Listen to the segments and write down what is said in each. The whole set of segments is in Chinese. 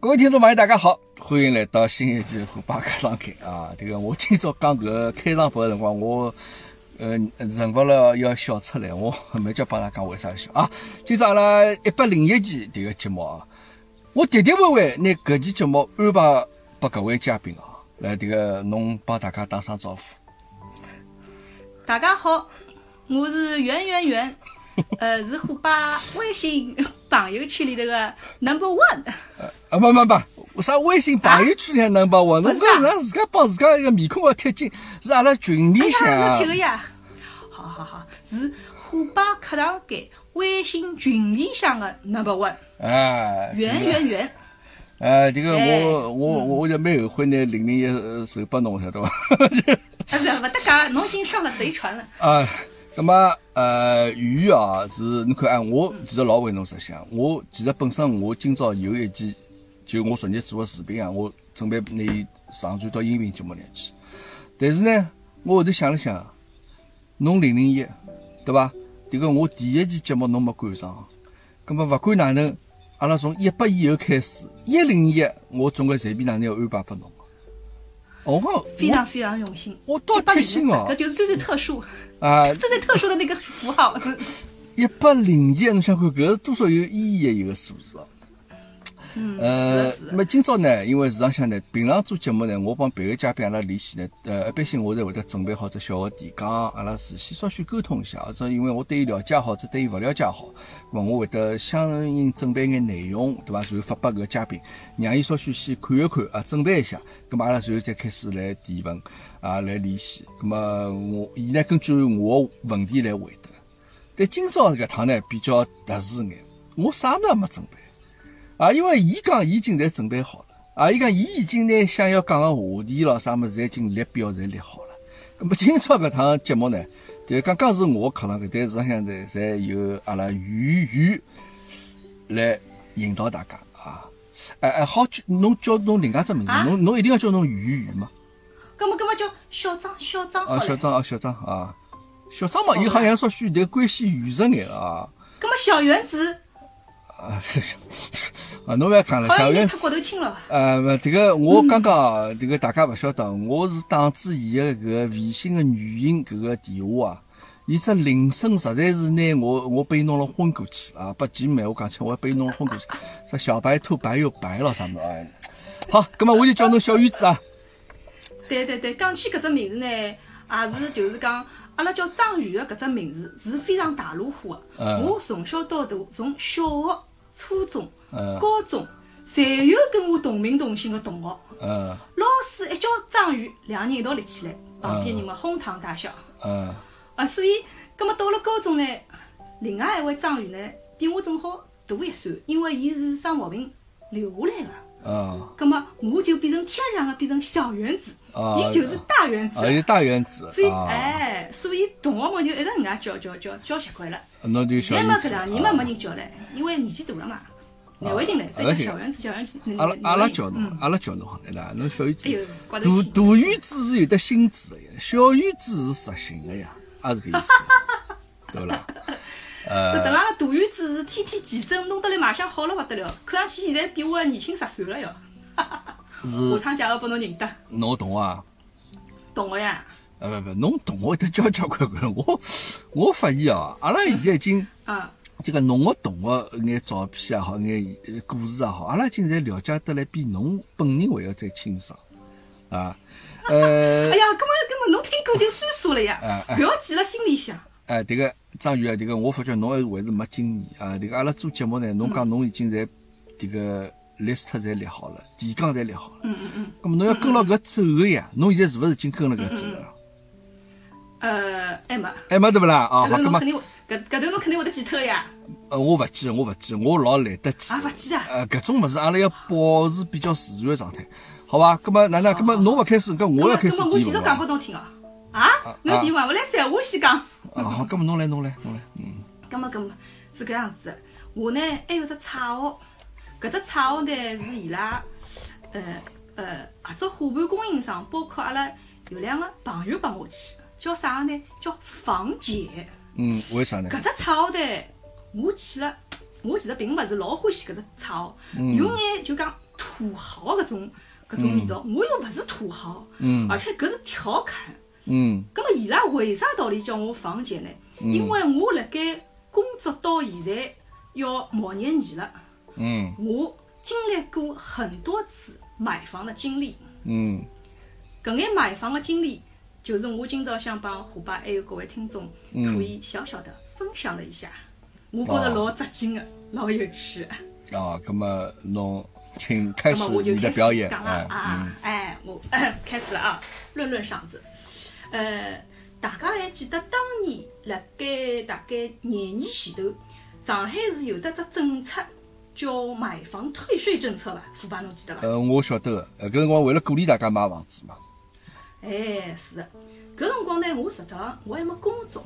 各位听众朋友，大家好，欢迎来到新一期虎爸开场开啊！这个我今朝讲搿个开场白的辰光，我呃忍勿了要笑出来，我没叫帮大家讲为啥笑啊！今朝阿拉一百零一期这个节目啊，我喋喋会会拿搿期节目安排拨各位嘉宾啊，来这个侬帮大家打声招呼。大家好，我是圆圆圆，呃，是虎爸微信朋友圈里头个 number one。啊不不不，啥微信朋友圈里 number one？侬搿让自家帮自家一个面孔要贴金，是阿拉群里向。哎呀，我贴个呀。好好好，是虎爸课堂间微信群里向个 number one。哎。圆圆圆。哎，这个我我我就蛮后悔拿零零一手拨侬，晓得伐？啊是，勿得讲，侬已经上了贼船了。啊，那么呃，鱼啊是，侬看啊，我其实老为侬着想，我其实本身我今朝有一期，就我昨日做个视频啊，我准备拿伊上传到音频节目里去，但是呢，我后头想了想，侬零零一，对伐？这个我第一期节目侬没赶上，葛么勿管哪能。阿拉从一百以后开始，一零一我总归随便哪能要安排拨侬。我讲非常非常荣幸，我多贴心哦，搿就是最最特殊 啊，最最特殊的那个符号。一百零一，侬想看搿是多少有意义的一个数字哦。呃，那么今朝呢，因为市场上呢，平常做节目呢，我帮别个嘉宾阿拉联系呢，呃，一般性我侪会得准备好只小个提纲，阿拉事先稍许沟通一下，或者因为我对伊了解好，或者对伊勿了解好，咾我会得相应准备眼内容，对伐？然后发拨搿嘉宾，让伊稍许先看一看啊，准备一下，咾么阿拉随后再开始来提问啊，来联系。咾么我伊呢根据我问题来回答。但今朝搿趟呢比较特殊眼，我啥物事没准备。啊，因为伊讲伊已经侪准备好了，啊，伊讲伊已经拿想要讲个话题咯，啥物事侪已经列表侪列好了。咁么今朝搿趟节目呢，就刚刚是我课堂搿但是向呢，侪有阿拉鱼鱼来引导大家啊。哎哎，好叫侬叫侬另外只名字，侬侬一定要叫侬鱼鱼嘛。咁么咁么叫小张小张啊，小张啊小张啊，小张嘛，伊好像说许迭关系远着眼啊。咁么小圆子。啊，啊，侬勿要讲了，小圆子。呃，勿，这个我刚刚，这个大家勿晓得，我是打住伊个搿个微信个语音搿个电话啊，伊只铃声实在是拿我，我被弄了昏过去啊！把几闲话讲起，我被弄了昏过去。啥小白兔白又白了啥么？哎，好，葛么我就叫侬小圆子啊。对对对，讲起搿只名字呢，也是就是讲。阿拉叫张宇的搿只名字是非常大路货的。我从小到大，从小学、初中、高中，侪有跟我同名同姓的同学。嗯老师一叫张宇，两个人一道立起来，旁边人们哄堂大笑。嗯啊，所以，葛么到了高中呢，另外一位张宇呢，比我正好大一岁，因为伊是生毛病留下来的。啊，咁么我就变成天然的变成小圆子，伊就是大原子，啊，有大原子，所以哎，所以同学们就一直搿能介叫叫叫叫习惯了。那就小原子。没搿两年嘛没人叫了，因为年纪大了嘛，难为情了，再叫小原子小原子。阿拉阿拉叫侬，阿拉叫侬好对伐？侬小原子，大大原子是有得心智的，小原子是实心的呀，也是搿意思，对勿啦？呃，等下大院子是天天健身，弄得来卖相好了勿得了，看上去现在比我年轻十岁了哟。是。下趟介绍拨侬认得。侬懂啊？懂个呀。呃不不，侬懂我得交交关关。我我发现哦，阿拉现在已经，啊，这个侬个懂个眼照片也好，眼故事也好，阿拉已经侪了解得来比侬本人还要再清爽啊。呃。哎呀，根本根本侬听过就算数了呀，不要记了心里向。哎，这个张宇啊，这个我发觉侬还是没经验啊。这个阿拉做节目呢，侬讲侬已经在这个 list 侪列好了，提纲侪列好了。嗯嗯嗯。那么侬要跟牢搿走个呀？侬现在是勿是已经跟了搿走了？呃，还没。还没对勿啦？啊，好，搿么搿搿头侬肯定会得记脱呀。呃，我勿记，我勿记，我老懒得记。啊，勿记啊。呃，搿种物事阿拉要保持比较自然的状态，好伐？搿么哪能？搿么侬勿开始，搿我要开始。搿么我继续讲拨侬听哦。啊？侬提问，我来三话先讲。啊好，搿么侬来侬来侬来，嗯。搿么搿么是搿样子，我呢还有只差号，搿只差号呢是伊拉，呃呃合作伙伴供应商，包括阿拉有两个朋友帮我去，叫啥呢？叫房姐。嗯，为啥呢？搿只差号呢，我去了，我其实并勿是老欢喜搿只差号，有眼就讲土土豪搿种搿种味道，我又勿是土豪，嗯而且搿是调侃。嗯。葛末伊拉为啥道理叫我房姐呢？因为我辣盖工作到现在要毛廿年了。嗯。我经历过很多次买房的经历。嗯。搿眼买房的经历，就是我今朝想帮虎爸还有各位听众可以小小的分享了一下。我觉着老扎劲的，老有趣。哦，葛么侬请开始你的表演。啊，哎，我 开始了啊，润润嗓子。呃，大家还记得当年辣盖大概廿年前头，上海是有得只政策叫买房退税政策伐？腐败侬记得伐？呃，我晓得个，呃，搿辰光为了鼓励大家买房子嘛。哎，是的，搿辰光呢，我实质上我还没工作，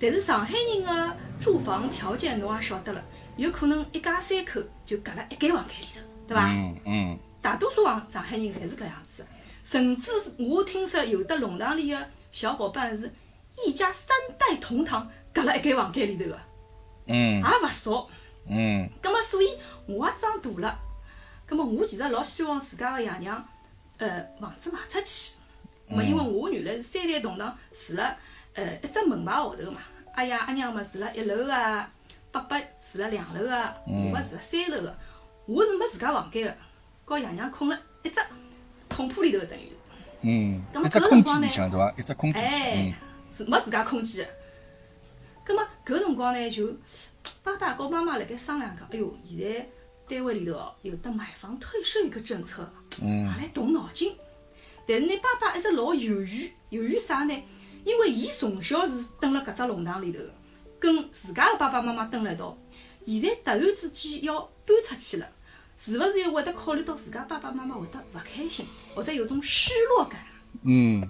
但是上海人的住房条件侬也晓得了，有可能一家三口就隔了一间房间里头，对伐？嗯嗯。大多数上上海人侪是搿样子，甚至我听说有的弄堂里的小伙伴是一家三代同堂隔了一间房间里头的，嗯，也勿少。嗯。葛末所以我也长大了，葛末我其实老希望自家个爷娘，呃，房子卖出去。么，因为我原来是三代同堂住了，呃，一只门牌号头嘛。阿爷阿娘嘛住了一楼个，伯伯住了两楼个，我嘛住了三楼个。我是没自家房间个，和爷娘困了一只通铺里头等于。嗯。一只空间里向对伐？一只空间。哎，是没自家空间个。葛末搿辰光呢，就爸爸和妈妈辣盖商量讲，哎哟，现在单位里头哦有得买房退税个政策，也来动脑筋。但是呢，爸爸一直老犹豫，犹豫啥呢？因为伊从小是蹲辣搿只弄堂里头，跟自家的爸爸妈妈蹲辣一道。现在突然之间要搬出去了，是勿是会得考虑到自家爸爸妈妈会得勿开心，或者有种失落感？嗯。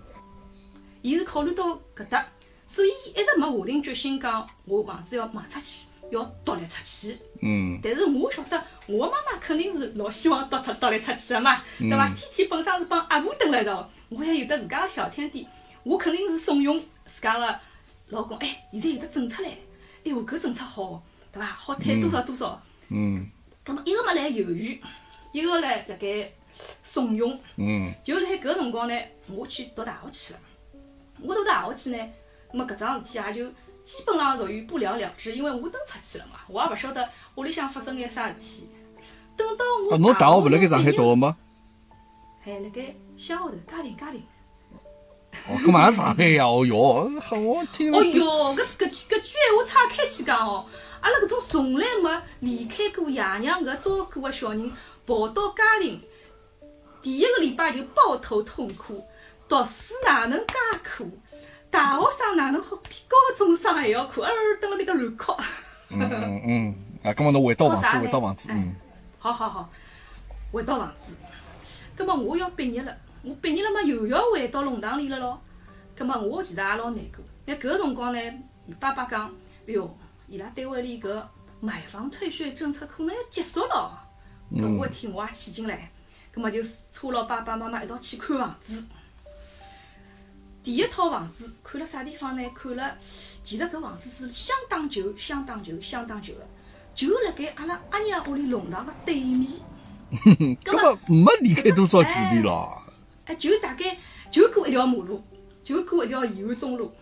伊是考虑到搿搭，所以一直没下定决心讲我房子要卖出去，要独立出去。嗯。但是我晓得，我妈妈肯定是老希望独出独立出去的嘛，对伐？天天本身是帮阿婆蹲辣一道，我还有得自家个小天地，我肯定是怂恿自家个老公。哎，现在有得政策唻，哎哟，搿政策好，对伐？好退多少多少。嗯。葛末一个没来犹豫，一个来辣盖怂恿。嗯。就辣海搿辰光呢，我去读大学去了。我读大学去呢，葛末搿桩事体也就。基本上属于不了了之，因为我登出去了嘛，我也勿晓得屋里向发生眼啥事体。等到我侬大学勿辣盖上海读个吗？还辣盖乡下头，嘉定嘉定。哦，搿嘛是上海呀！哦哟，好我听哦哟，搿搿搿句闲话岔开去讲哦，阿拉搿种从来没离开过爷娘搿照顾个小人，跑到嘉定，第一个礼拜就抱头痛哭，读书哪能介苦？大学生哪能好比高中生还要苦？儿蹲辣搿搭乱哭。嗯嗯嗯，啊，搿么侬回到房子，回到房子，嗯。好好好，回到房子。搿么我要毕业了，我毕业了嘛，又要回到弄堂里了咯。搿么我其实也老难过。那搿个辰光呢，爸爸讲，哎哟，伊拉单位里搿买房退税政策可能要结束了。搿我一听我也气进来，搿么就拖牢爸爸妈妈一道去看房子。第一套房子看了啥地方呢？看了，其实搿房子是相当旧、相当旧、相当旧的，就辣盖阿拉阿娘屋里弄堂的对面。根本没离开多少距离咯。哎，就大概就过一条马路，就过一条延安中路。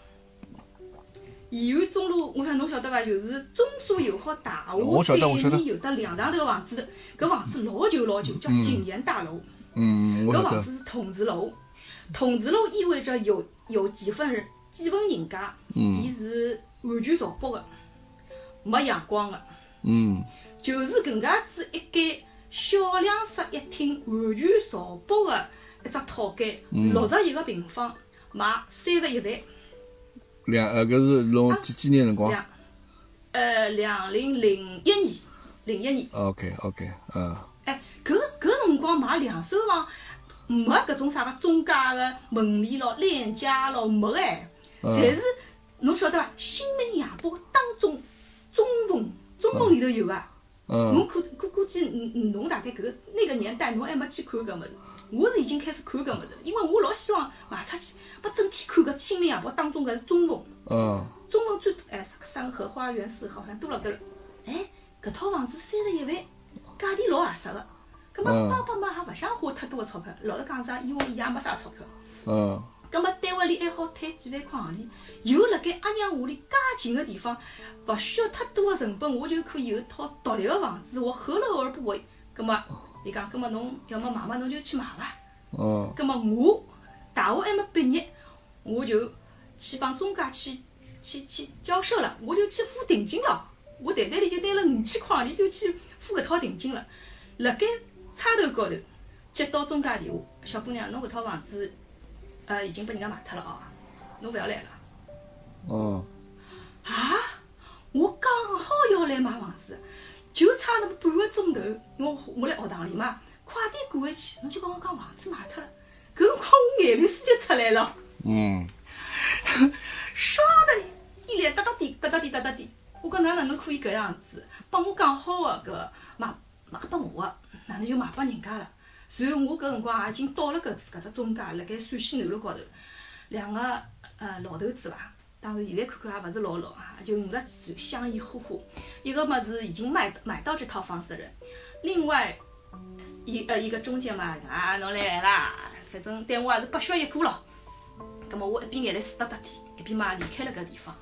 延安中路，我想侬晓得伐？就是中苏友好大厦对面有得两幢头房子，搿房子老旧老旧，叫景言大楼。嗯。搿房子是筒子楼，筒子楼意味着有。有几份人，几份人家，伊是完全朝北的，没阳光的，嗯，就是搿能介子一间小两室一厅，完全朝北的一只套间，六十一个平方，卖三十一万。两呃，搿是弄几几年辰光？两，呃，两零零一年，零一年。OK OK，嗯。哎，搿搿辰光买两手房。没搿种啥个中介个门面咯、链家咯，没哎，侪是侬晓得伐？新民夜报当中中缝，中缝里头有个。侬估估估计，侬大概搿个那个年代，侬还没去看搿物事。我是已经开始看搿物事，因为我老希望卖出去，把整天看搿新民夜报当中搿中缝。嗯。中缝最哎，三河花园四号好像多了得了。哎，搿套房子三十一万，价钿老合适个。葛末爸爸妈也勿想花太多个钞票，老实讲啥，因为伊也没啥钞票。嗯。葛末单位里还好退几万块行钿，又辣盖阿娘屋里介近个地方，勿需要太多个成本，我就可以有一套独立个房子，我何乐而不为？葛末伊讲，葛末侬要么买嘛，侬就去买伐。嗯。葛末我大学还没毕业，我就去帮中介去去去交涉了，我就去付定金了。我袋袋里就拿了五千块，钿就去付搿套定金了。辣盖插头高头接到中介电话，小姑娘，侬搿套房子，呃，已经被人家卖脱了哦，侬勿要来了。哦。啊！我刚好要来买房子，就差那么半个钟头，因为我辣学堂里嘛，快点赶回去，侬就帮我讲房子卖脱了。搿辰光我眼泪水就出来了。嗯。唰的一脸哒哒滴，哒哒滴，哒哒滴。我讲，哪能可以搿样子？帮我讲好个搿卖卖拨我个，哪能就卖拨人家了？随后我搿辰光也已经到了搿搿只中介，辣盖陕西南路高头，两个呃老头子伐？当然现在看看也勿是老老啊，就五十几岁，相依呼呼。一个么是已经买买到这套房子的人，另外一呃一个中介嘛，啊侬来啦，反正对我也是不屑一顾咯。葛末我一边眼泪水哒哒滴，一边嘛离开了搿地方。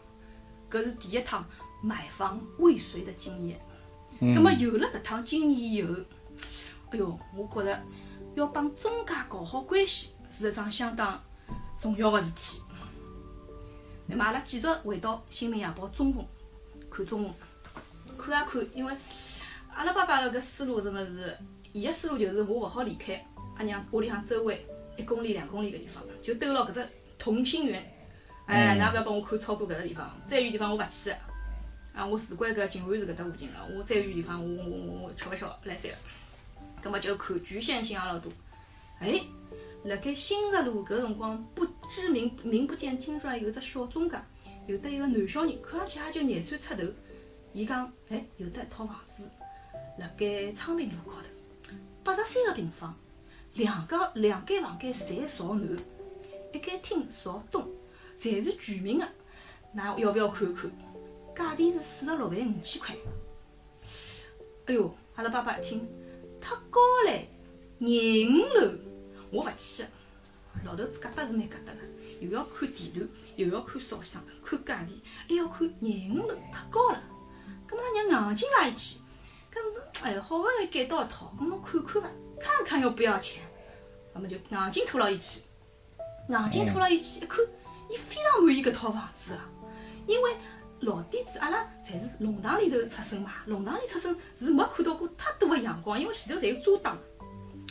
搿是第一趟。买房未遂的经验，那么有了搿趟经验以后，哎哟，我觉着要帮中介搞好关系是一桩相当重要的事体。那么阿拉继续回到《新民夜报》中文看中文，看啊看，因为阿拉爸爸的搿思路真的是，伊的思路就是我勿好离开阿娘屋里向周围一公里两公里个地方，就兜牢搿只同心圆。哎，㑚勿要帮我看超过搿只地方，再远地方我勿去。啊，我住关搿静安寺搿搭附近个，我再远地方，我我我我吃勿消来三个，葛末就看局限性也老多。哎，辣盖新石路搿辰光不知名名不见经传，有只小中介，有得一个男小人，看上去也就廿岁出头。伊讲，哎，有得一套房子，辣盖昌平路高头，八十三个平方，两个两间房间侪朝南，一间厅朝东，侪是全面个，㑚要勿要看看？价钿是四十六万五千块。哎哟，阿拉爸爸一听，太高唻，廿五楼，我勿去。老头子疙瘩是蛮疙瘩个，又要看地段，又要看烧香，看价钿，还要看廿五楼，太高了。搿么那娘硬劲拉伊去，搿哎，好勿容易拣到一套，搿侬看看伐？看看又不要钱，搿么就硬劲拖牢伊去，硬劲拖牢伊去，一看，伊非常满意搿套房子啊，因为。老底子，阿拉侪是弄堂里头出生嘛，弄堂里出生是没看到过太多的阳光，因为前头侪有遮挡。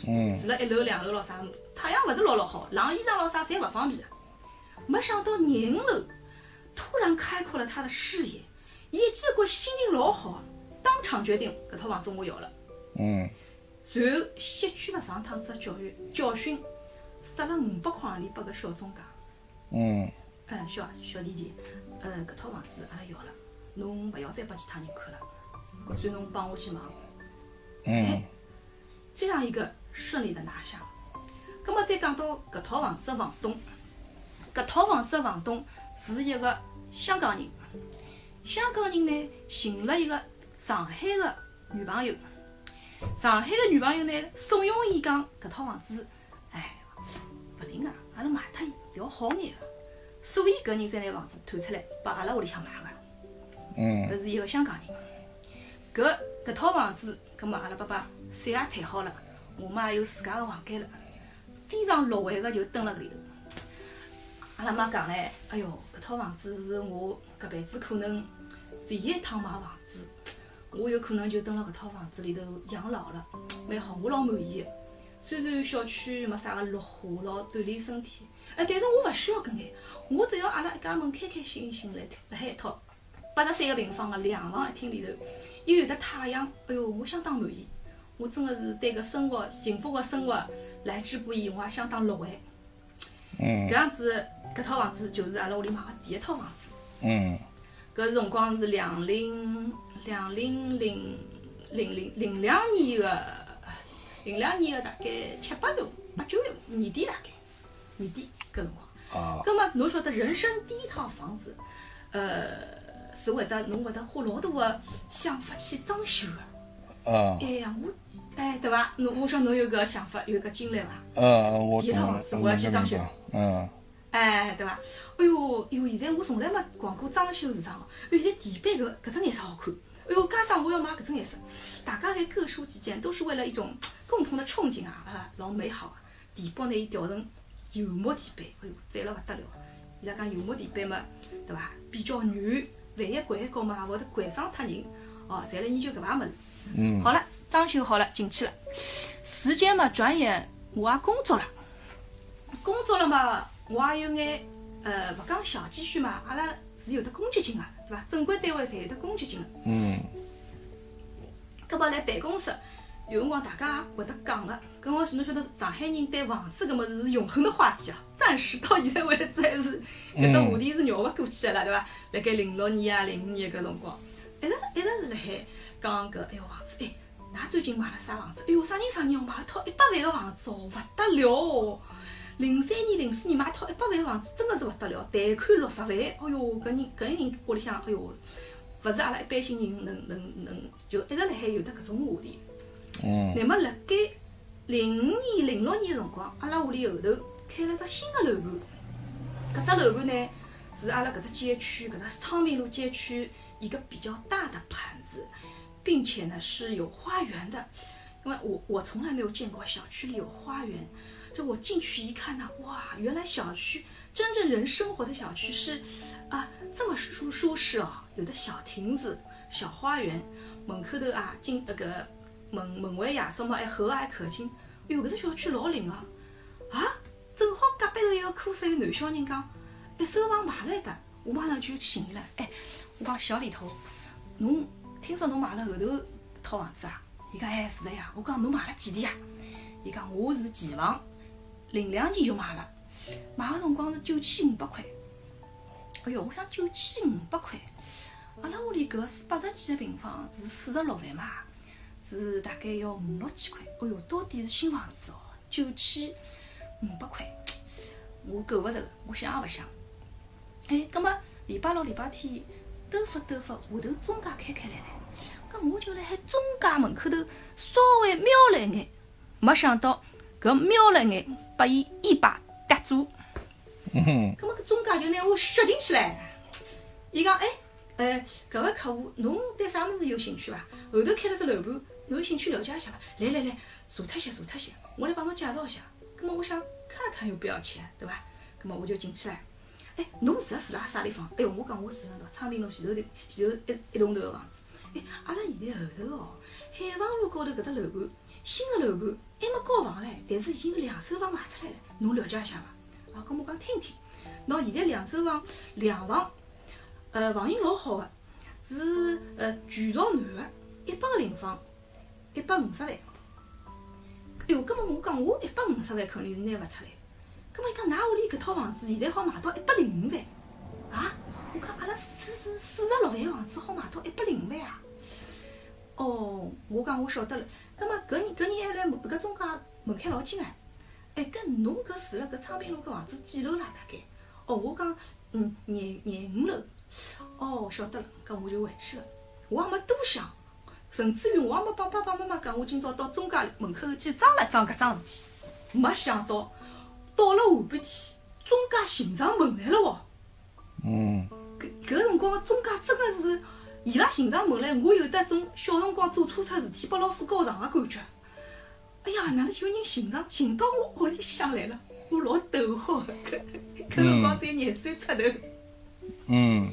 嗯。住了一楼、两楼咯啥，太阳勿是老老好，晾衣裳咯啥侪勿方便。没想到廿五楼突然开阔了他的视野，伊结果心情老好，当场决定搿套房子我要了。嗯。然后吸取了上趟子教育教训，塞了五百块钿拨搿小中介。嗯。嗯，小小弟弟。呃，搿套房子阿拉要了，侬勿要再拨其他人看了，所以侬帮我去忙。嗯，这样一个顺利的拿下。葛末再讲到搿套房子的房东，搿套房子的房东是一个香港人，香港人呢寻了一个上海的女朋友，上海的女朋友呢怂恿伊讲搿套房子，哎，勿灵啊，阿拉卖脱伊调好眼个。所以搿人才拿房子退出来，拨阿拉屋里向买个。嗯。搿是一个香港人。搿搿套房子，葛末阿拉爸爸税也退好了，我妈也有自家个房间了，非常乐怀个就蹲辣搿里头。阿拉妈讲唻，哎哟，搿套房子是我搿辈子可能唯一一趟买房子，我有可能就蹲辣搿套房子里头养老了，蛮好，我老满意。虽然小区没啥个绿化，老锻炼身体，哎，但是我勿需要搿眼。我只要阿拉一家门开开心心来辣海一套八十三个平方个两房一厅里头，又有得太阳，哎哟，我相当满意。我真个是对搿生活幸福个生活来之不易，我也相当乐怀。嗯。搿样子，搿套房子就是阿拉屋里买个第一套房子。嗯。搿辰光是两零两零零零零零两年个零两年个大概七八月八九月年底大概年底搿辰光。咁么，侬晓得人生第一套房子，呃，是会得侬会得花老多个想法去装修个。啊。哎呀，我哎，对伐？侬我想侬有搿想法，有搿经历伐？嗯，我第一套房子我要去装修。嗯。哎，对伐？哎哟，哟，现在我从来没逛过装修市场。哎，现在地板搿搿只颜色好看。哎哟，家长我要买搿种颜色。大家在各抒己见，都是为了一种共同的憧憬啊！啊，老美好啊！地板呢，伊调成油木地板，哎哟，赞了勿得了。伊拉讲油木地板嘛，对伐？比较软，万一掼一跤嘛，也会得掼伤脱人。哦，侪辣研究搿排物事。嗯。好了，装修好了，进去了。时间嘛，转眼我也工作了。工作了嘛，我也有眼呃，勿讲小积蓄嘛，阿拉是有得公积金个，对伐？正规单位侪有得公积金个。嗯。搿么来办公室，有辰光大家也会得讲个。搿我侬晓得上海人对房子搿物事是永恒的话题啊，暂时到现在为止还是搿只话题是绕勿过去个啦，对伐？辣盖零六年啊、零五年搿辰光，一直一直是辣海讲搿哎哟房子，哎，㑚最近买了啥房子？哎哟，啥人啥人哦，买了套一百万个房子哦，勿得了哦！零三年、零四年买套一百万个房子，真个是勿得了，贷款六十万，哎哟，搿人搿人屋里向，哎哟，勿是阿拉一般性人能能能，就一直辣海有得搿种话题。嗯。那么辣盖零五年、零六年辰光，阿拉屋里后头开了只新个楼盘，搿只楼盘呢是阿拉搿只街区，搿只昌平路街区一个比较大的盘子，并且呢是有花园的，因为我我从来没有见过小区里有花园。这我进去一看呢，哇，原来小区真正人生活的小区是啊这么舒舒适哦，有的小亭子、小花园，门口头啊进那个门门卫爷叔嘛还和蔼可亲。哎哟，搿只小区老灵个！啊，正好隔壁头一个科室有男小人讲，一手房买了一搭，我马上就去寻伊了。哎，我讲小李头，侬听说侬买了后头套房子啊？伊讲哎是的呀。我讲侬买了几钿啊？伊讲我是期房。零两年就买了，买个辰光是九千五百块。哎哟，我想九千五百块，阿拉屋里搿是八十几个平方，是四十六万嘛，是大概要五六千块。哎哟，到底是新房子哦，九千五百块，我够勿着个，我想也勿想。哎，葛末礼拜六、礼拜天兜发兜发，下头中介开开来了，搿我就辣海中介门口头稍微瞄了一眼，没想到。搿瞄了一眼，把伊一把夹住。嗯哼。搿么搿中介就拿我削进去唻。伊讲，哎，呃，搿位客户，侬对啥物事有兴趣伐？后头开了只楼盘，侬有兴趣了解一下伐？来来来，坐脱些，坐脱些，我来帮侬介绍一下。搿么我想看看又不要钱，对伐？搿么我就进去了。哎，侬实住辣啥地方？哎哟，我讲我住辣到昌平路前头的前头一一栋头个房子。哎，阿拉现在后头哦，海防路高头搿只楼盘。新个楼盘还没交房唻，但是已经有两手房卖出来了，侬了解一下伐？啊，咁我讲听听。喏，现在两手房两房，呃，房型老好个，是呃全朝南个，一百个平方，一百五十万。哎哟，咁么我讲我一百五十万肯定是拿勿出来。咁么伊讲㑚屋里搿套房子现在好卖到一百零五万。啊？我讲阿拉四四四十六万房子好卖到一百零五万啊？哦，我讲我晓得了。那么搿人搿人还来搿中介门槛老紧哎！哎，搿侬搿住辣搿昌平路搿房子几楼啦？大概？哦，我讲嗯廿廿五楼。哦，晓得了，搿我就回去了。我也没多想，甚至于我也没帮爸爸妈妈讲，我今朝到中介门口头去装了装搿桩事体。没想到到了下半天，中介寻上门来了哦。嗯。搿搿辰光中介真个是。伊拉寻上门来，我有得种小辰光做错出事体，拨老师告状个感觉。哎呀，哪能有人寻上寻到我屋里向来了？我老逗好个，搿搿辰光才廿岁出头。嗯。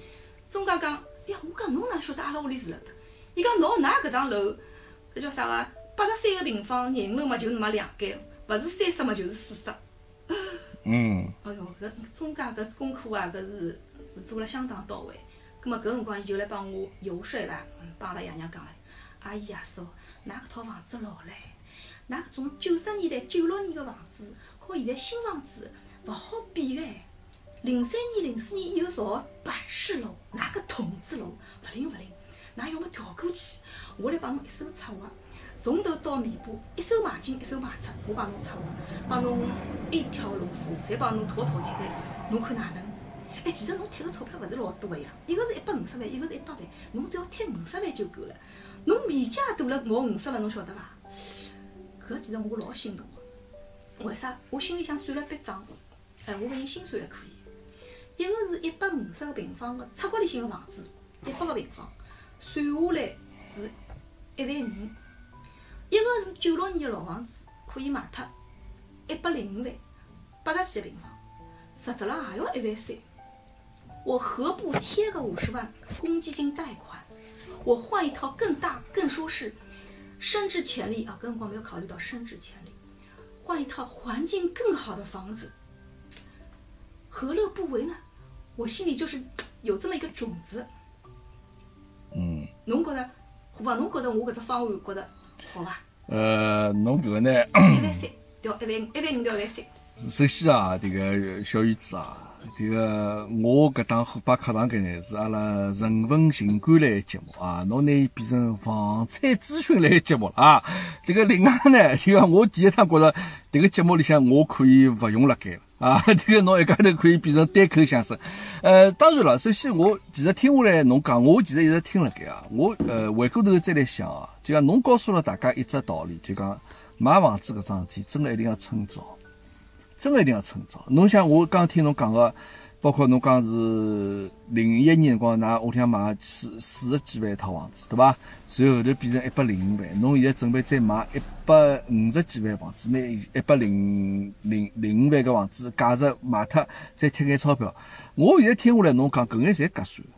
中介讲，哎呀，我讲侬哪晓得阿拉屋里住辣搭？伊讲侬，㑚搿幢楼，搿叫啥个？八十三个平方，廿五楼嘛就那么两间，勿是三十嘛就是四十。嗯。哎哟，搿中介搿功课啊，搿是是做了相当到位。葛末搿辰光伊就来帮我游说啦，帮阿拉爷娘讲唻，阿姨爷叔，㑚搿套房子老唻，㑚搿种九十年代、九六年个房子和现在新房子勿好比唻。零三年、零四年以后造个板式楼，㑚搿筒子楼勿灵勿灵，㑚要么调过去，我来帮侬一手策划，从头到尾巴一手买进一手卖出，我帮侬策划，帮侬一条龙服务，再帮侬妥妥当当，侬看哪能？哎，其实侬贴个钞票勿是老多个呀，一个是一百五十万，一个是一百万，侬只要贴五十万就够了。侬面积也大了毛五十万，侬晓得伐？搿其实我老心动个。为啥？我心里向算了笔账，哎，我搿人心算还可以。一个是一百五十个平方个出国里向个房子，一百个平方，算下来是一万五。一个是九六年的老房子，可以卖脱一百零五万，八十几个平方，实质浪也要一万三。我何不贴个五十万公积金贷款？我换一套更大、更舒适、升值潜力啊，根本没有考虑到升值潜力，换一套环境更好的房子，何乐不为呢？我心里就是有这么一个种子。嗯。侬觉得好吧？侬觉得我搿只方案觉得好伐？呃，侬搿个呢？一万三 调一万一万五调一万三。首先啊，这个小雨子啊。这个我搿档虎爸课堂搿呢，是阿拉人文情感类节目啊，侬拿伊变成房产咨询类节目啊。这个另外呢，这个我第一趟觉着，这个节目里向我可以勿用辣盖了啊。这个侬一家头可以变成单口相声。呃，当然了，首先我其实听下来侬讲，我其实一直听辣盖啊。我呃回过头再来想啊，就像侬告诉了大家一只道理，就讲买房子搿桩事体，真的一定要趁早。真个一定要趁早。侬想，我刚听侬讲个，包括侬讲是零一年辰光，㑚屋里向买四四十几万一套房子，对伐？随后头变成一百零五万，侬现在准备再买一百五十几万房子，拿一百零零零五万个房子价值卖脱，再贴眼钞票。我现在听下来，侬讲搿眼侪合算。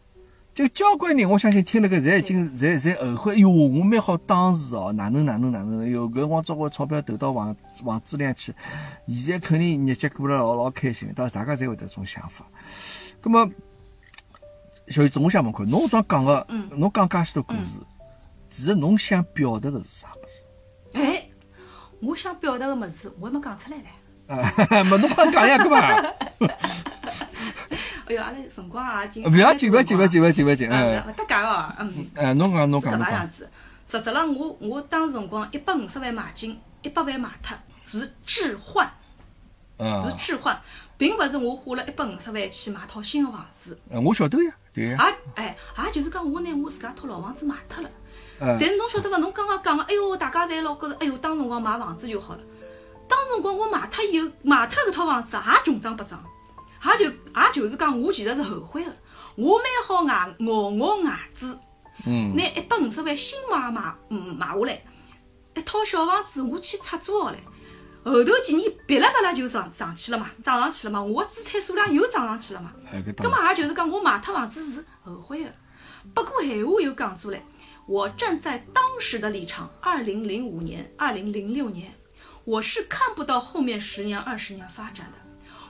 就交关人，我相信听了个，侪已经侪侪后悔。哎哟，我蛮好当时哦，哪能哪能哪能？哎哟，搿辰光交关钞票投到房房子里去，现在肯定日脚过了老老开心。当然，大家侪会得种想法。葛么，小雨子，我想问看，侬刚讲个，侬讲介许多故事，其实侬想表达的是啥物事？哎，我想表达个物事，我还没讲出来嘞。啊，没侬快讲呀，搿么？哎哟，阿拉辰光也紧，不要紧，不要紧，不要紧，不要紧，不要紧，嗯，勿搭界哦，嗯。哎，侬讲，侬讲，是搿样子。实质浪，我我当时辰光一百五十万买进，一百万卖脱，是置换，是置换，并勿是我花了一百五十万去买套新个房子。嗯，我晓得呀，对呀。也哎，也就是讲，我拿我自家套老房子卖脱了。但是侬晓得伐？侬刚刚讲个，哎哟，大家侪老觉着，哎哟，当辰光买房子就好了。当辰光我卖脱以后，卖脱搿套房子也穷装不装。也就也就是讲，我其实是后悔的。我买好外咬咬外子，拿一百五十万新房买嗯买下来，一套小房子我去出租好了。后头几年别啦别啦就上上去了嘛，涨上去了嘛，我资产数量又涨上去了嘛。那么也就是讲，我卖脱房子是后悔的。不过闲话又讲出来，我站在当时的立场，二零零五年、二零零六年，我是看不到后面十年、二十年发展的。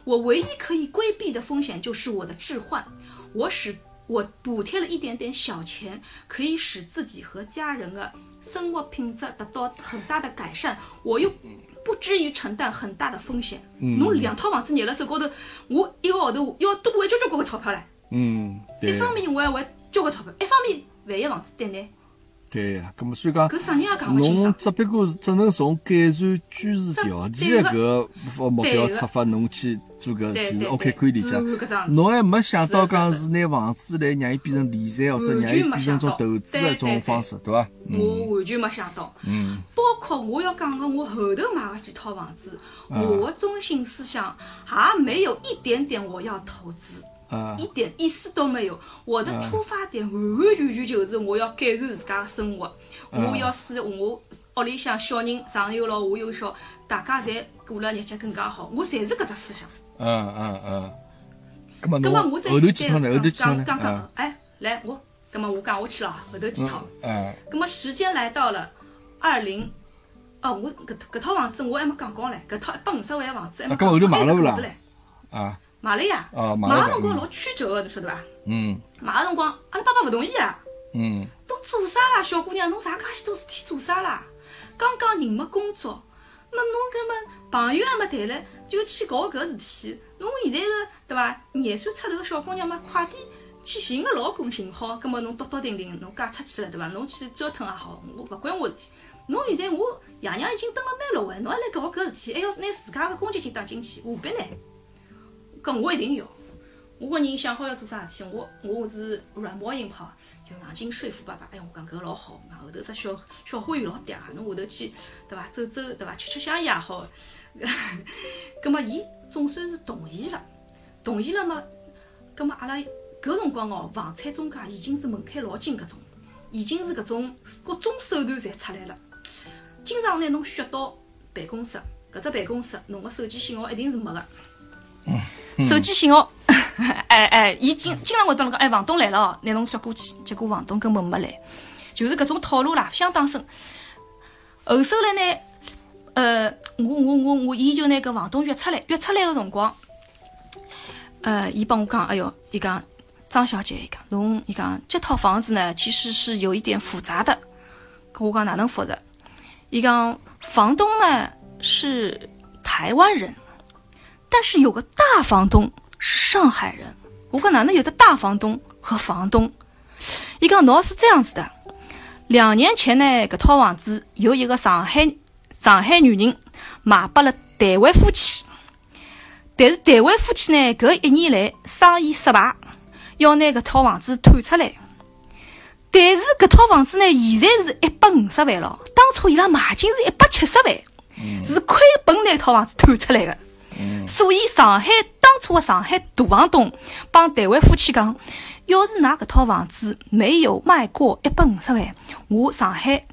我唯一可以规避的风险就是我的置换，我使我补贴了一点点小钱，可以使自己和家人的生活品质得到很大的改善，我又不至于承担很大的风险。侬两套房子捏在手高头，我一个号头要多还交交关关钞票唻。嗯，一方面我还还交关钞票，一方面万一房子跌呢？对呀，咁么所以讲，侬只不过是只能从改善居住条件的搿目标出发，侬去做搿事体，OK 可以理解。侬还没想到讲是拿房子来让伊变成理财或者让伊变成种投资的种方式，对伐？我完全没想到。嗯。包括我要讲个，我后头买个几套房子，我的中心思想也没有一点点我要投资。一点意思都没有，我的出发点完完全全就是我要改善自家的生活，我要使我屋里向小人上有老下有小，大家侪过了日脚更加好，我侪是搿只思想。嗯嗯嗯。咁么，咁么我再后头几套呢？后头几套呢？刚刚哎，来我，咁么我讲我去了，后头几套。嗯。咁么时间来到了二零，哦，我搿搿套房子我还没讲光唻，搿套一百五十万房子还没讲光唻。啊。买了呀，买个辰光老曲折个，侬晓得伐？嗯。买个辰光，阿拉爸爸勿同意啊。嗯。都做啥啦，小姑娘？侬啥介许多事体做啥啦？刚刚人没工作，那侬搿么朋友还没谈了，就去搞搿事体。侬现在个对伐？廿岁出头个小姑娘嘛，快点去寻个老公寻好，搿么侬笃笃定定，侬嫁出去了对伐？侬去折腾也好，我勿关我事体。侬现在我爷娘已经蹲了蛮六位，侬还来搞搿事体，还要拿自家个公积金打进去，何必呢？搿我一定要，我个人想好要做啥事体，我我是软磨硬泡，就硬劲说服爸爸。哎呀，我讲搿个老好，后头只小小花园老嗲，侬下头去对伐？走走对伐？吃吃香烟也好。搿么伊总算是同意了，同意了嘛？葛末阿拉搿辰光哦，房产中介已经是门槛老紧搿种，已经是搿种各种手段侪出来了，经常拿侬选到办公室，搿只办公室侬个手机信号一定是没个。手机信号，哎哎，伊经经常会帮侬讲，哎，房东来了哦，拿侬刷过去，结果房东根本没来，就是搿种套路啦，相当深。后首来呢，呃，我我我我，伊就拿搿房东约出来，约出来个辰光，呃，伊帮我讲，哎哟，伊讲张小姐，伊讲侬，伊讲这套房子呢，其实是有一点复杂的。跟我讲哪能复杂？伊讲房东呢是台湾人。但是有个大房东是上海人，我讲哪能有的大房东和房东？伊讲喏是这样子的，两年前呢，搿套房子由一个上海上海女人卖拨了台湾夫妻，但是台湾夫妻呢，搿一年来生意失败，要拿搿套房子退出来。但是搿套房子呢，现在是一百五十万了，当初伊拉买进是一百七十万，是亏本拿套房子退出来的。所以上海当初的上海大房东帮台湾夫妻讲，要是拿搿套房子没有卖过一百五十万，我上海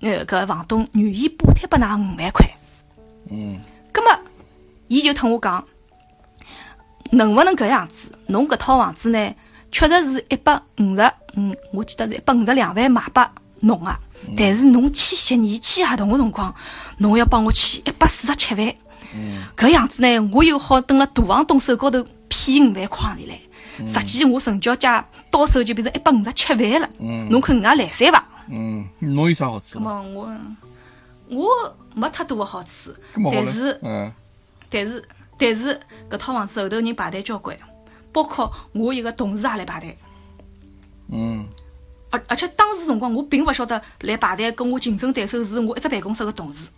呃搿房东愿意补贴拨㑚五万块。嗯，葛末伊就同我讲，能勿能搿样子？侬搿套房子呢，确实是一百五十，嗯，我记得是一百五十两万卖拨侬个，但是侬签协议、签合同个辰光，侬要帮我签一百四十七万。搿样子呢，我又好等辣大房东手高头骗五万块钿来，实际我成交价到手就变成一百五十七万了。侬看人家来三伐？嗯，侬有啥好处？那么我我没太多个好处，但是，嗯，但是但是搿套房子后头人排队交关，包括我一个同事也来排队。嗯，而而且当时辰光我并勿晓得来排队跟我竞争对手是我一只办公室个同事，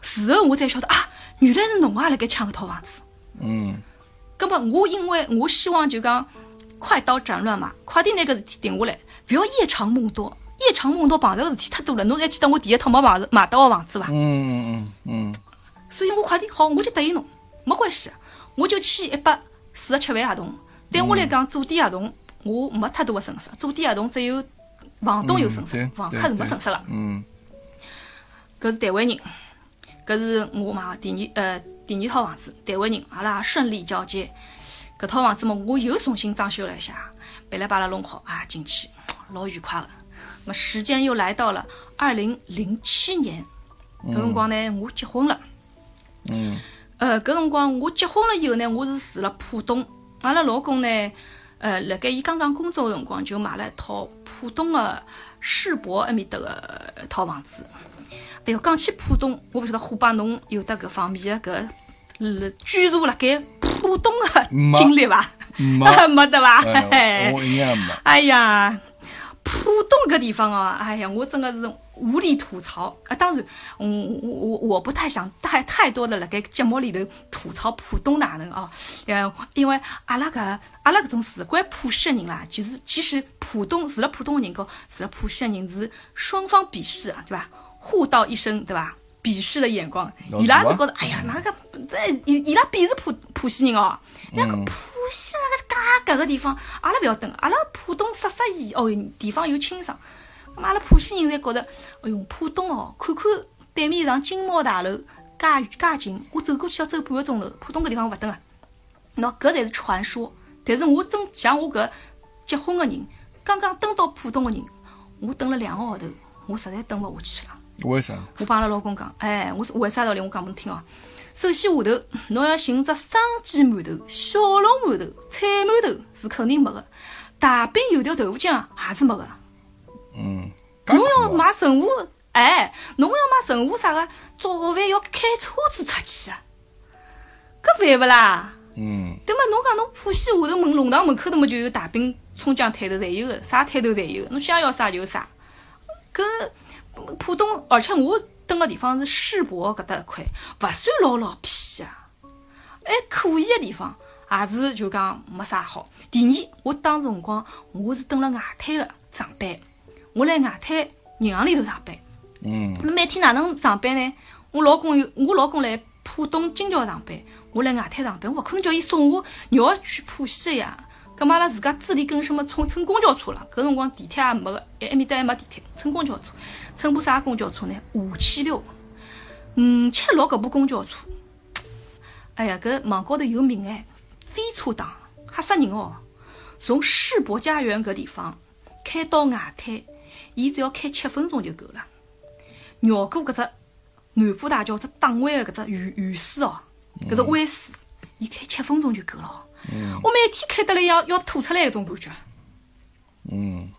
事后我才晓得啊。原来是侬也辣盖抢搿套房子，嗯，葛末我因为我希望就讲快刀斩乱麻，快点拿搿事体定下来，勿要夜长梦多，夜长梦多碰着个事体太多了。侬还记得我第一套没房子买到个房子伐？嗯嗯嗯嗯。所以我快点好，我就答应侬，没关系，我就签一百四十七万合同。对我来讲，做点合同我没太多个损失，做点合同只有房东有损失，房客是没损失个。嗯，搿是台湾人。搿是我买个第二呃第二套房子，台湾人，阿拉顺利交接。搿套房子嘛，我又重新装修了一下，巴拉巴拉弄好啊，进去 老愉快个。么时间又来到了二零零七年，搿辰光呢，我结婚了。嗯。呃，搿辰光我结婚了以后呢，我是住了浦东。阿拉老公呢，呃，辣盖伊刚刚工作个辰光就买了一套浦东个世博埃面搭个套房子。哎哟，讲起浦东，我勿晓得虎爸侬有得搿方面的搿居住辣盖浦东的经历伐？没，没得伐？我应该没。哎呀，浦东搿地方哦，哎呀，我真的是无力吐槽啊！当然，我我我我不太想太太多的辣盖节目里头吐槽浦东哪能哦，呃，因为阿拉搿阿拉搿种事关浦西的人啦，其实其实浦东除了浦东个人，跟住了浦西的人是双方鄙视啊，对伐？互道一声，对吧？鄙视的眼光，伊拉是觉着，哎呀，那个在伊伊拉鄙视浦浦西人哦，那个浦西那个搿个地方，阿拉勿要等，阿拉浦东十十亿哦，地方又清爽，阿拉浦西人侪觉着，哎哟，浦东哦，看看对面上金茂大楼，介介近，我走过去要走半个钟头，浦东搿地方勿等啊。喏，搿才是传说，但是我真像我搿结婚个人，刚刚登到浦东个人，我等了两个号头，我实在等勿下去了。为啥？我帮阿拉老公讲，哎，我是为啥道理？我讲拨侬听哦。首先下头，侬要寻只生煎馒头、小笼馒头、菜馒头是肯定没个，大饼、油条、豆腐浆也是没个。嗯。侬要买任何，哎，侬要买任何啥个早饭要开车子出去啊？搿烦勿啦？嗯。对嘛？侬讲侬浦西下头门弄堂门口头么就有大饼、葱姜摊头侪有个，啥摊头侪有，侬想要啥就啥。搿。浦东，而且我蹲个地方是世博搿搭一块，勿算老老偏啊，还可以个地方，也是就讲没啥好。第二，我当时辰光我是蹲辣外滩个上班，我辣外滩银行里头上班。嗯。每天哪能上班呢？我老公有，我老公辣浦东金桥上班，我辣外滩上班，我勿可能叫伊送我绕去浦西呀。搿么阿拉自家自力更生嘛，乘乘公交车了。搿辰光地铁也没个，埃埃面搭还没地铁，乘公交车，乘部啥公交车呢？五七六，五七六搿部公交车。哎呀，搿网高头有名哎，飞车党，吓死人哦！从世博家园搿地方开到外滩，伊只要开七分钟就够了。绕过搿只南浦大桥只档位的搿只圆圆丝哦，搿只弯水，伊开七分钟就够了。我每天开得来要要吐出来一种感觉。嗯。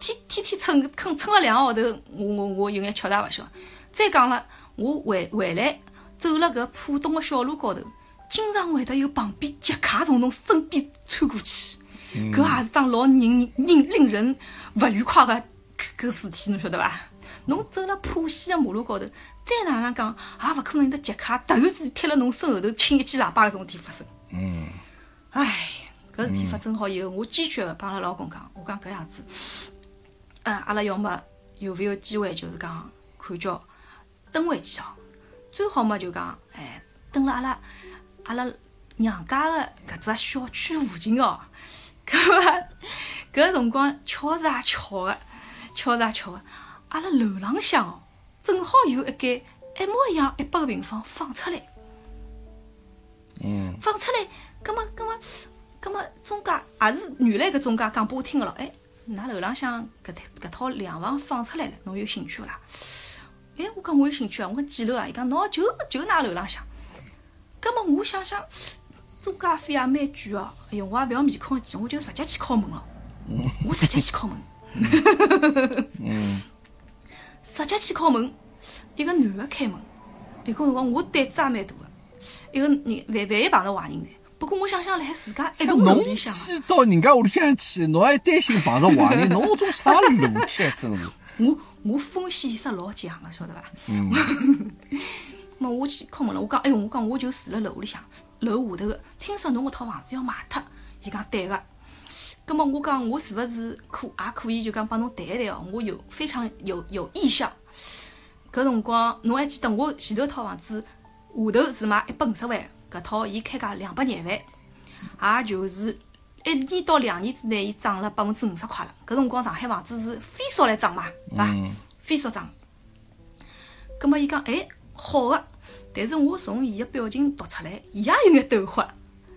天天天蹭蹭蹭了两个号头，我我我有眼吃大勿消。再讲了，我回回来走了搿浦东个小路高头，经常会得有旁边捷卡从侬身边穿过去，搿也是桩老令令令人勿愉快个搿事体，侬晓得伐？侬走了浦西个马路高头，再哪能讲也勿可能有得捷卡突然之间贴辣侬身后头轻一记喇叭搿种事体发生。嗯。唉，搿事体发生好以后，我坚决个帮阿拉老公讲，我讲搿样子，嗯，阿拉要么有勿有机会，就是讲看叫蹲回去哦。最好嘛就讲，哎，蹲辣阿拉阿拉娘家个搿只小区附近哦。搿么搿辰光巧是也巧个，巧是也巧个，阿拉楼浪向哦，正好有一间一模一样一百个平方放出来，嗯，放出来。葛么，葛么，葛么，中介也是原来搿中介讲拨我听个咯。哎，㑚楼浪向搿套搿套两房放出来了，侬有兴趣勿啦？哎，我讲我有兴趣啊。我讲几楼啊？伊讲喏，就就㑚楼浪向。葛么我想想，中介费也蛮贵哦。哎哟，我也勿要面孔去，我就直接去敲门了。我直接去敲门。嗯。直接去敲门，一个男个开门。伊讲辰光我胆子也蛮大个，一个人万万一碰着坏人呢？不过我想想，辣自家一栋屋里向，去到人家屋里向去，侬还担心碰着坏人，侬种啥逻辑真是？我我风险意识老强个，晓得伐？嗯。么我去敲门了，我讲，哎哟，我讲我就住辣楼里向，楼下头个，听说侬搿套房子要卖脱，伊讲对个。葛么我讲我是勿是可也可以就讲帮侬谈一谈哦？我有非常有有意向。搿辰光侬还记得我前头套房子下头是卖一百五十万？搿套伊开价两百廿万，也就是一年到两年之内，伊涨了百分之五十块了。搿辰光上海房子是飞速来涨嘛，对伐？飞速涨。葛末伊讲，哎，好个，但是我从伊个表情读出来，伊也有眼抖豁，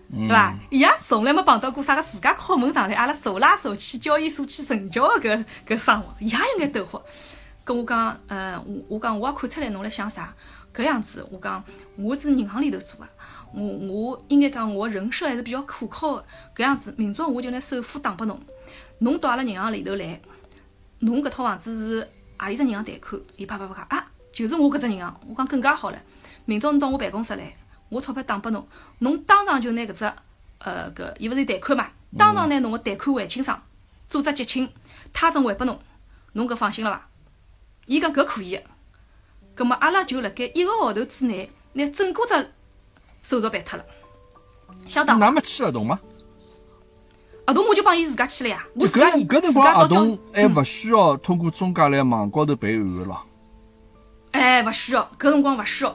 对伐？伊也从来没碰到过啥个自家敲门上来，阿拉手拉手去交易所去成交个搿搿生活，伊也有眼抖豁。跟我讲，呃，我我讲我也看出来侬辣想啥，搿样子，我讲我是银行里头做个。我我应该讲，我人设还是比较可靠的。搿样子，明朝我就拿首付打拨侬，侬到阿拉银行里头来，侬搿套房子是何里只银行贷款？伊啪啪啪讲啊，就是我搿只银行。我讲更加好了，明朝侬到我办公室来，我钞票打拨侬，侬当场就拿搿只呃搿伊勿是贷款嘛，当场拿侬个贷款还清爽，做只结清，他证还拨侬，侬搿放心了伐？伊讲搿可以。葛末阿拉就辣盖一个号头之内，拿整个只。手续办脱了，相当。那没签合同吗？合同我就帮伊自家签了呀。搿搿辰光合同还勿需要通过中介来网高头备案个咯。哎，勿需要，搿辰光勿需要。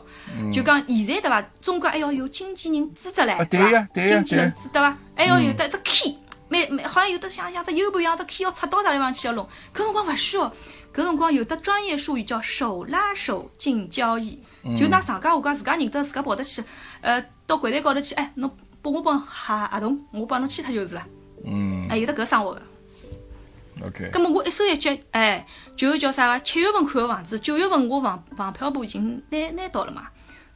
就讲现在对伐？中介还要有经纪人资质唻，对呀，对呀，经纪人资对伐？还要有得只 key，每每好像有的像像只 U 盘一样，只 key 要插到啥地方去要弄。搿辰光勿需要，搿辰光有的专业术语叫手拉手进交易。就拿上家下家自家认得自家跑得去，呃，到柜台高头去，哎，侬拨我本合合同，我帮侬签脱就是了。嗯。哎，有得搿生活个。OK。我一手一脚，哎，就叫啥个？七月份看个房子，九月份我房房票簿已经拿拿到了嘛。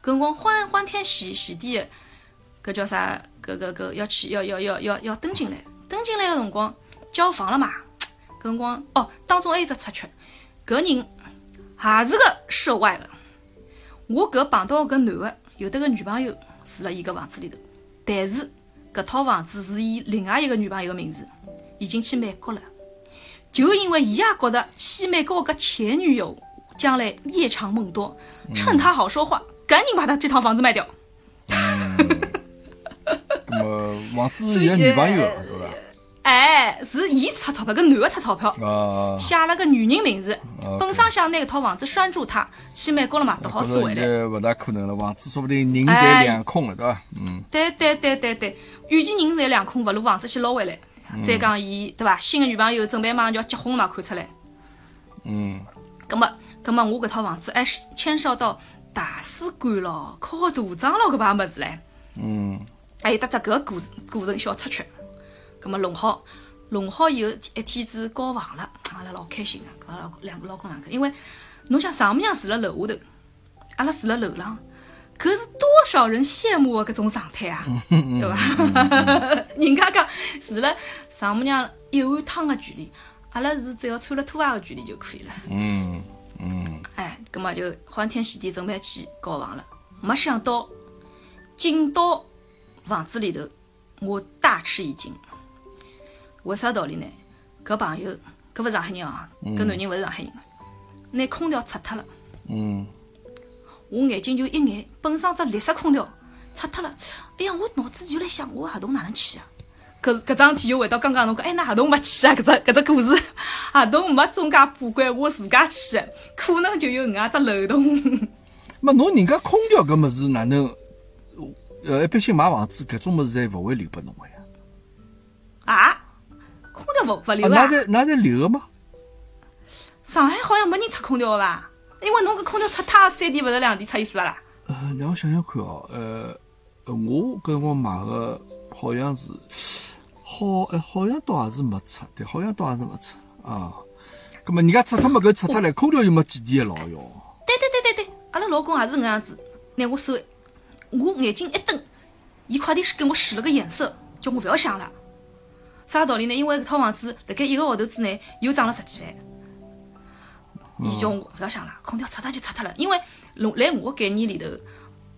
搿辰光欢欢天喜喜地个，搿叫啥？搿搿搿要去要要要要要登进来，登进来个辰光交房了嘛。搿辰光哦，当中还有只插曲，搿人也是个涉外个。我搿碰到搿男个有得个女朋友住辣伊搿房子里头，但是搿套房子是以另外一个女朋友个名字，已经去美国了。就因为伊也觉得去美国搿前女友将来夜长梦多，趁他好说话，赶紧把他这套房子卖掉。那么王子有女朋友，对伐？哎，是伊出钞票，搿男个出钞票，写了个女人名字。本上想拿搿套房子拴住他，去美国了嘛，读好收回来。勿大可能了，房子说不定人财两空了，对伐？嗯。对对对对对，与其人财两空，勿如房子先捞回来。再讲伊，对伐？新个女朋友准备马上就要结婚嘛，看出来。嗯。葛么，葛么我搿套房子还牵涉到大使馆咯，考大章咯，搿排物事唻。嗯。还有搭只搿个过过程小插曲。葛末弄好，弄好以后一天子交房了，阿拉老开心个，搿老两个老公两个，因为侬想丈母娘住辣楼下头，阿拉住辣楼浪，搿是多少人羡慕个搿种状态啊，对伐？人家讲住辣丈母娘一碗汤个距离，阿拉是只要穿了拖鞋个距离就可以了。嗯嗯。哎，葛末就欢天喜地准备去交房了，没想到进到房子里头，我大吃一惊。为啥道理呢？搿朋友，搿勿是上海人啊，搿男人勿是上海人，拿空调拆脱了。嗯。我眼睛就一眼，本上只绿色空调拆脱了。哎呀，我脑子就来想，我合同哪能签啊？搿搿桩事体就回到刚刚侬讲，哎，那合同没签啊？搿只搿只故事，合同没中介把关，我自家签，可能就有搿样只漏洞。没侬人家空调搿物事哪能？呃，一般性买房子搿种物事侪勿会留拨侬个呀。啊？空调不不留啊？哪在哪在留个吗？上海好像没人拆空调个吧？因为侬搿空调拆脱三天勿是两天拆一次啦。呃，让我想想看哦，呃，我搿辰光买个好像是好，哎，好像倒也是没拆，对，好像倒也是没拆啊。葛末人家拆脱么搿拆脱了，空调又没几天老哟。对对对对对，阿拉老公也是搿样子，拿我手，我眼睛一瞪，伊快点给我使了个眼色，叫我勿要想了。啥道理呢？因为搿套房子辣盖一个号头之内又涨了十几万，伊叫我勿要想了，空调拆脱就拆脱了。因为辣辣我概念里头，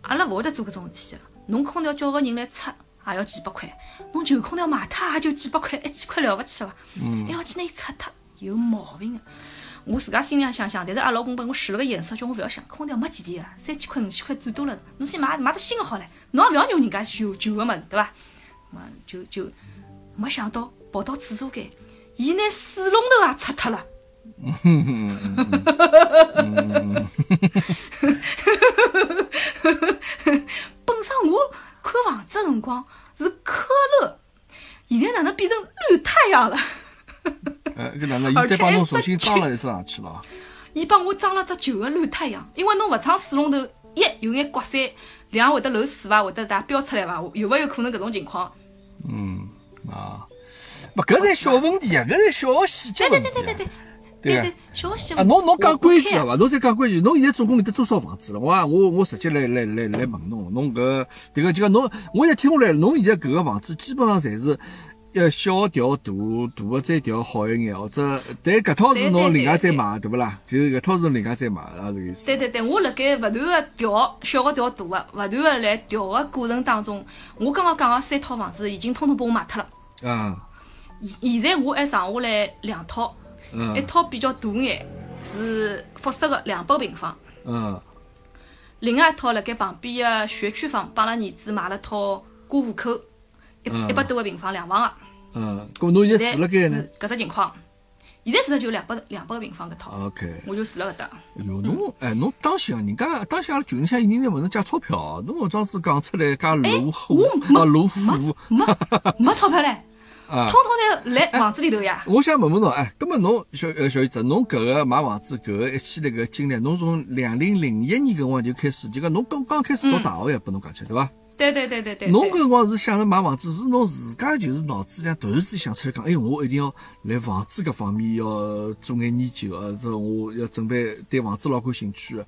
阿拉勿会得做搿种事体个。侬空调叫个人来拆，也要几百块；侬旧空调卖脱也就几百块，一千块了勿起了伐？还要去拿伊拆脱，有毛病个。我自家心里向想想，但是阿拉老公拨我使了个眼色，叫我勿要想，空调没几钿个，三千块五千块最多了。侬先买买只新个好唻，侬也勿要用人家旧旧个物事，对伐？嘛就就。没想到跑到厕所间，伊拿水龙头也拆脱了。本上我看房子辰光是可乐，现在哪能变成绿太阳了？呃，搿哪能？伊再帮侬重新装了一只上去了。伊帮我装了只旧的绿太阳，因为侬勿装水龙头，一有眼刮塞，两会得漏水伐？会得哒飙出来伐？有勿有可能搿种情况？嗯。啊，勿，搿是小问题啊，搿是小细节问题。对对对对对对，小细节。啊，侬侬讲规矩好伐？侬再讲规矩，侬现在总共有得多少房子了？我我我直接来来来来问侬，侬搿迭个就讲侬，我现在听下来，侬现在搿个房子基本上侪是要小调大，大个再调好一眼，或者但搿套是侬另外再买，对勿啦？就搿套是另外再买，啊，这个意思。对对对，我辣盖勿断个调小个调大个，勿断个来调个过程当中，我刚刚讲个三套房子已经通通拨我卖脱了。啊，现现在我还剩下来两套，一套比较大眼，是复式的两百平方。嗯。另外一套辣盖旁边个学区房，帮阿拉儿子买了套过户口，一一百多个平方两房个。嗯。咁侬现在住辣盖呢？搿只情况，现在住的就两百两百个平方搿套。OK。我就住辣搿搭。哟，侬哎，侬当心啊！人家当心阿拉群里向有人在问侬借钞票，侬搿桩子讲出来，讲落户啊，落户没没钞票嘞。啊，通通在来房子里头呀！我想问问侬，哎，葛么侬小呃小姨子，侬搿个买房子搿个一系列搿经历，侬从两零零一年搿辰光就开始，就讲侬刚刚开始读大学呀，拨侬讲起对伐？对对对对对。侬搿辰光是想着买房子，是侬自家就是脑子里向突然之间想出来讲，哎，我一定要来房子搿方面要做眼研究，呃，是我要准备对房子老感兴趣个，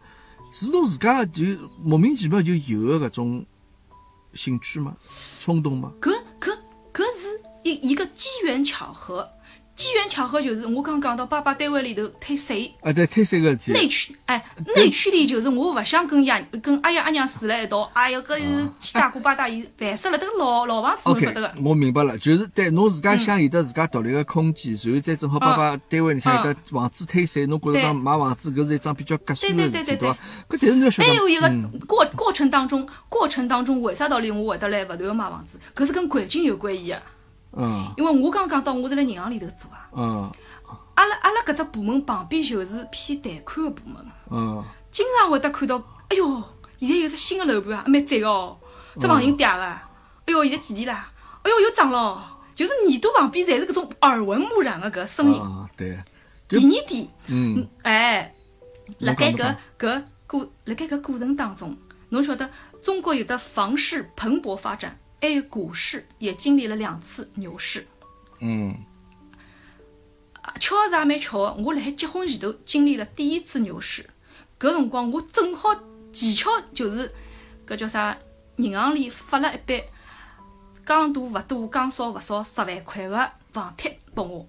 是侬自家就莫名其妙就有个搿种兴趣吗？冲动吗？搿搿搿是。一一个机缘巧合，机缘巧合就是我刚讲到爸爸单位里头退税，啊对，退税个事体。内区哎，内区里就是我勿想跟爷跟阿爷阿娘住辣一道，哎哟，搿是七大姑八大姨，烦死了，迭个老老房子侬晓得个。我明白了，就是对侬自家想有得自家独立个空间，然后再正好爸爸单位里向有得房子退税，侬觉着讲买房子搿是一桩比较合算个事体，对伐？搿但是侬要晓得，还有一个过过程当中，过程当中为啥道理我会得来勿断个买房子？搿是跟环境有关系个。嗯。因为我刚讲到，我是辣银行里头做啊。嗯。阿拉阿拉搿只部门旁边就是偏贷款个部门，嗯，经常会得看到，哎哟，现在有只新个楼盘啊，蛮赞哦，只房型嗲个，哎哟，现在几钿啦？哎哟，又涨了，就是耳朵旁边侪是搿种耳闻目染个搿声音。对。第二点，嗯，哎，辣盖搿搿过辣盖搿过程当中，侬晓得中国有的房市蓬勃发展，还有股市也经历了两次牛市。嗯。巧是也蛮巧的，我辣海结婚前头经历了第一次牛市，搿辰光我正好技巧就是搿叫啥，银行里发了一笔讲多勿多、讲少勿少十万块个房贴拨我，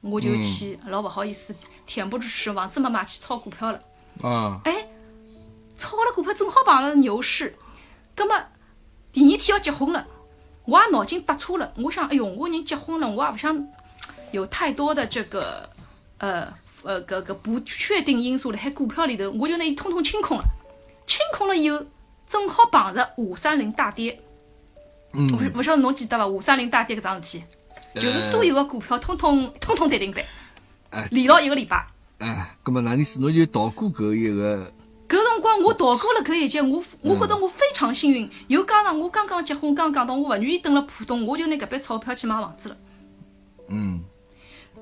我就去老勿好意思，恬不知耻，房子没买去炒股票了。啊！哎，炒了股票正好碰了牛市，葛末第二天要结婚了，我也脑筋搭错了，我想，哎哟，我人结婚了，我也勿想。有太多的这个，呃呃，个个不确定因素了，海股票里头，我就拿伊通通清空了。清空了以后，正好碰着五三零大跌。嗯。不不晓得侬记得伐？五三零大跌搿桩事体，就是所有个股票通通通通跌停板，连牢一个礼拜。哎，葛末哪意思？侬就逃过搿一个。搿辰光我逃过了搿一劫，我我觉得我非常幸运。又加上我刚刚结婚，刚讲到我勿愿意蹲辣浦东，我就拿搿笔钞票去买房子了。嗯。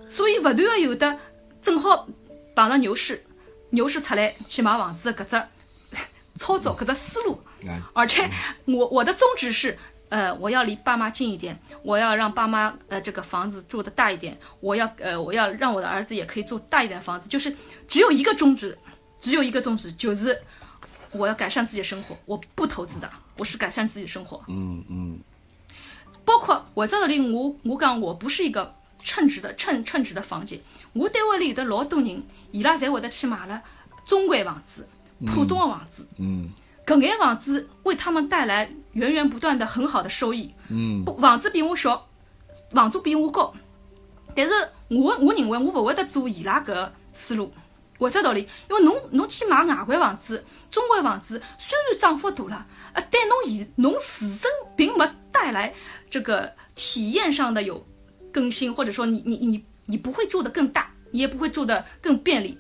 所以勿断个有的正好碰着牛市，牛市出来去买房子搿只 操作搿只思路，而且我我的宗旨是，呃，我要离爸妈近一点，我要让爸妈呃这个房子住的大一点，我要呃我要让我的儿子也可以住大一点房子，就是只有一个宗旨，只有一个宗旨，就是我要改善自己的生活，我不投资的，我是改善自己的生活。嗯嗯，包括我在这里，我我讲我不是一个。称职的称称职的房姐，我单位里有的老多人，伊拉侪会得去买了中规房子、浦东的房子。嗯，搿眼房子为他们带来源源不断的很好的收益。嗯，房子比我小，房租比我高，但是我我认为我勿会得做伊拉搿思路。为啥道理？因为侬侬去买外国房子、中国房子，虽然涨幅大了，呃，但侬现侬自身并没带来这个体验上的有。更新，或者说你你你你不会住的更大，你也不会住的更便利，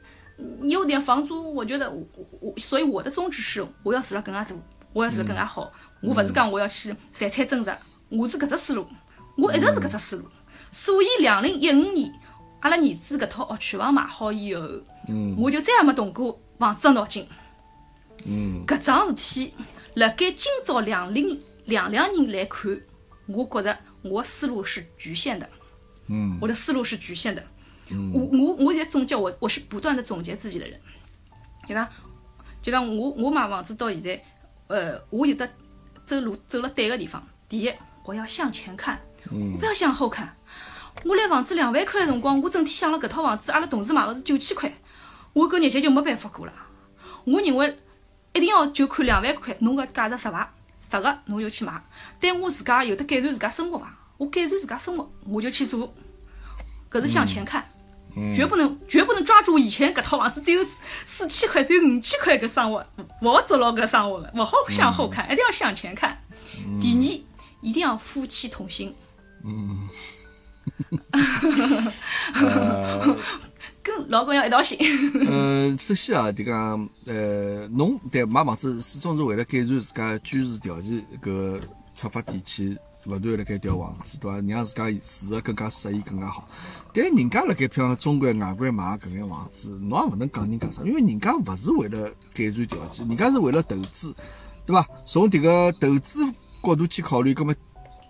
你有点房租，我觉得我我所以我的宗旨是我要住了更加大，我要住了更加好，我不是讲我要去财产增值，我是搿只思路，我一直是搿只思路，所以两零一五年阿拉儿子搿套学区房买好以后，嗯，我就再也没动过房子的脑筋，嗯，搿桩事体辣盖今朝两零两两年来看，我觉着我思路是局限的。嗯，我的思路是局限的。嗯，我我我在总结，我我是不断的总结自己的人。就讲，就讲我我买房子到现在，呃，我有的走路走了对个地方。第一，我要向前看，我不要向后看。我来房子两万块的辰光，我整天想了搿套房子，阿拉同事买的是九千块，我搿日节就没办法过了。我认为一定要就看两万块，侬搿价值实伐？值个侬就去买。但我自家有的改善自家生活伐？我改善自家生活，我就去做，搿是向前看，绝不能绝不能抓住以前搿套房子只有四千块、只有五千块搿生活，勿好做牢搿生活了，勿好向后看，一定要向前看。第二，一定要夫妻同心。嗯，跟老公要一道心。呃，首先啊，就讲呃，侬对买房子始终是为了改善自家居住条件搿出发点去。勿断辣盖调房子，对伐？让自家住的更加适意，更加好。但人家辣盖譬如中国外国买搿眼房子，侬也勿能讲人家啥，因为人家勿是为了改善条件，人家是为了投资，对伐？从迭个投资角度去考虑，葛末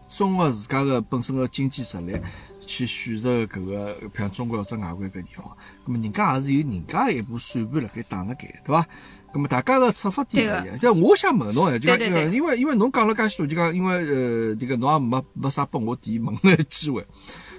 综合自家个本身个经济实力去选择搿个，譬如中国或者外国搿地方，葛末人家也是有人家一部算盘辣盖打辣盖，对伐？那么大家的出发点勿一样，就我想问侬，就讲因为因为侬讲了介许多，就讲因为呃，这个侬也没没啥拨我提问的机会。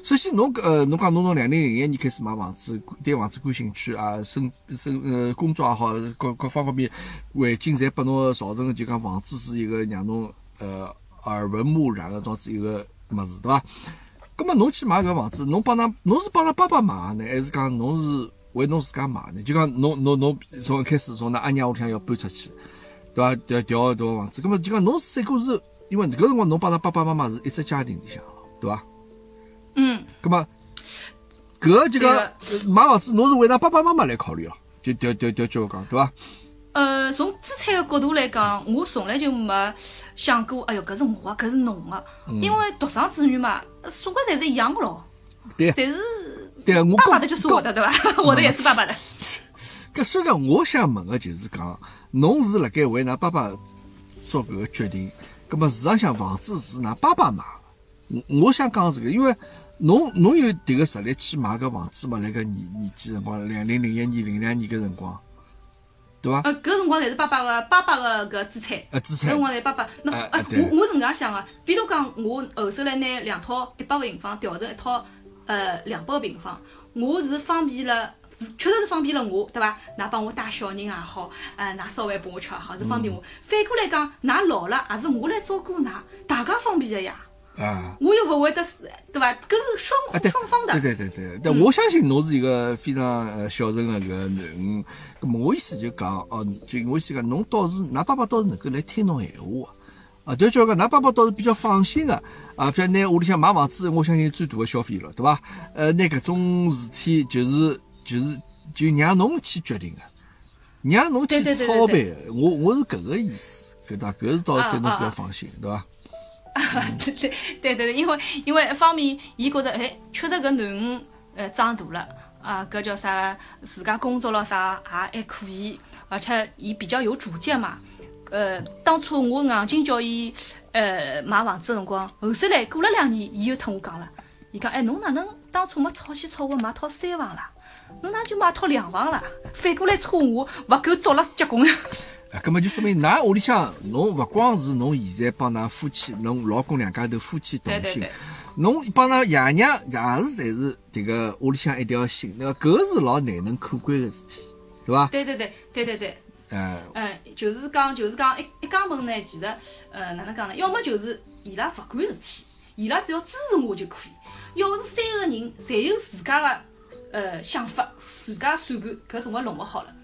首先侬呃，侬讲侬从两零零一年开始买房子，对房子感兴趣啊，生生呃工作也好，各各方方面环境侪拨侬造成就讲房子是一个让侬呃耳闻目染的，种子一个物事，对伐？咁么侬去买搿房子，侬帮㑚侬是帮㑚爸爸买呢，还是讲侬是为侬自家买呢？就讲侬侬侬从一开始从㑚阿娘屋里向要搬出去，对伐？调调调房子，咁么就讲侬三个是，因为搿辰光侬帮㑚爸爸妈妈是一只家庭里向，对伐？嗯。咁么搿就讲买房子，侬是为㑚爸爸妈妈来考虑哦，就调调调叫我讲，对伐？呃，从资产的角度来讲，我从来就没想过，哎哟，搿是我搿是侬个，因为独生子女嘛，总归侪是一样个咯。对。但是，对我爸爸的就是我的，对伐？我的也是爸爸的。搿所以讲，我想问个就是讲，侬是辣盖为㑚爸爸做搿个决定，葛末市场上房子是㑚爸爸买个，我我想讲是个，因为侬侬有迭个实力去买搿房子嘛？辣搿年年纪辰光，两零零一年、零两年搿辰光。对伐？呃，搿辰光侪是爸爸个爸爸个搿资产。搿辰光侪爸爸，那哎，我我是搿样想个，比如讲我后首来拿两套一百平方调成一套呃两百个平方，我是方便了，确实是方便了我，对伐？㑚帮我带小人也好，呃，㑚烧饭拨我吃也好，是方便我。反过来讲，㑚老了，也是我来照顾㑚，大家方便个呀。啊，我又勿会得，对伐？搿是双双方的。对对对对，但我相信侬是一个非常呃孝顺的搿个囡恩。咁么我意思就讲，哦，就我意思讲，侬倒是，㑚爸爸倒是能够来听侬闲话啊。就叫讲，㑚爸爸倒是比较放心的啊。比如拿屋里向买房子，我相信最大的消费了，对伐？呃，拿搿种事体就是就是就让侬去决定的，让侬去操办的。我我是搿个意思，搿搭搿是倒是对侬比较放心，对伐？对对对，因为因为一方面，伊觉得哎，确实搿囡恩呃长大了啊，搿叫啥？自家工作了啥也还可以，而且伊比较有主见嘛。呃，当初我硬劲叫伊呃买房子辰光，后首来过了两年，伊又同我讲了，伊讲哎，侬哪能当初没吵起吵活买套三房啦？侬哪就买套两房啦？反过来戳我，勿够足了结棍。啊，搿么就说明㑚屋里向侬勿光是侬现在帮㑚夫妻，侬老公两家头夫妻同心，侬帮㑚爷娘也是侪是迭个屋里向一条心，那搿是老难能可贵个事体，对伐？对对对对对对。嗯。嗯，就是讲就是讲一一家门呢，其实呃哪能讲呢？要么就是伊拉勿管事体，伊拉只要支持我就可以；要是三个人侪有自家个呃想法，自家算盘，搿总归弄勿好了。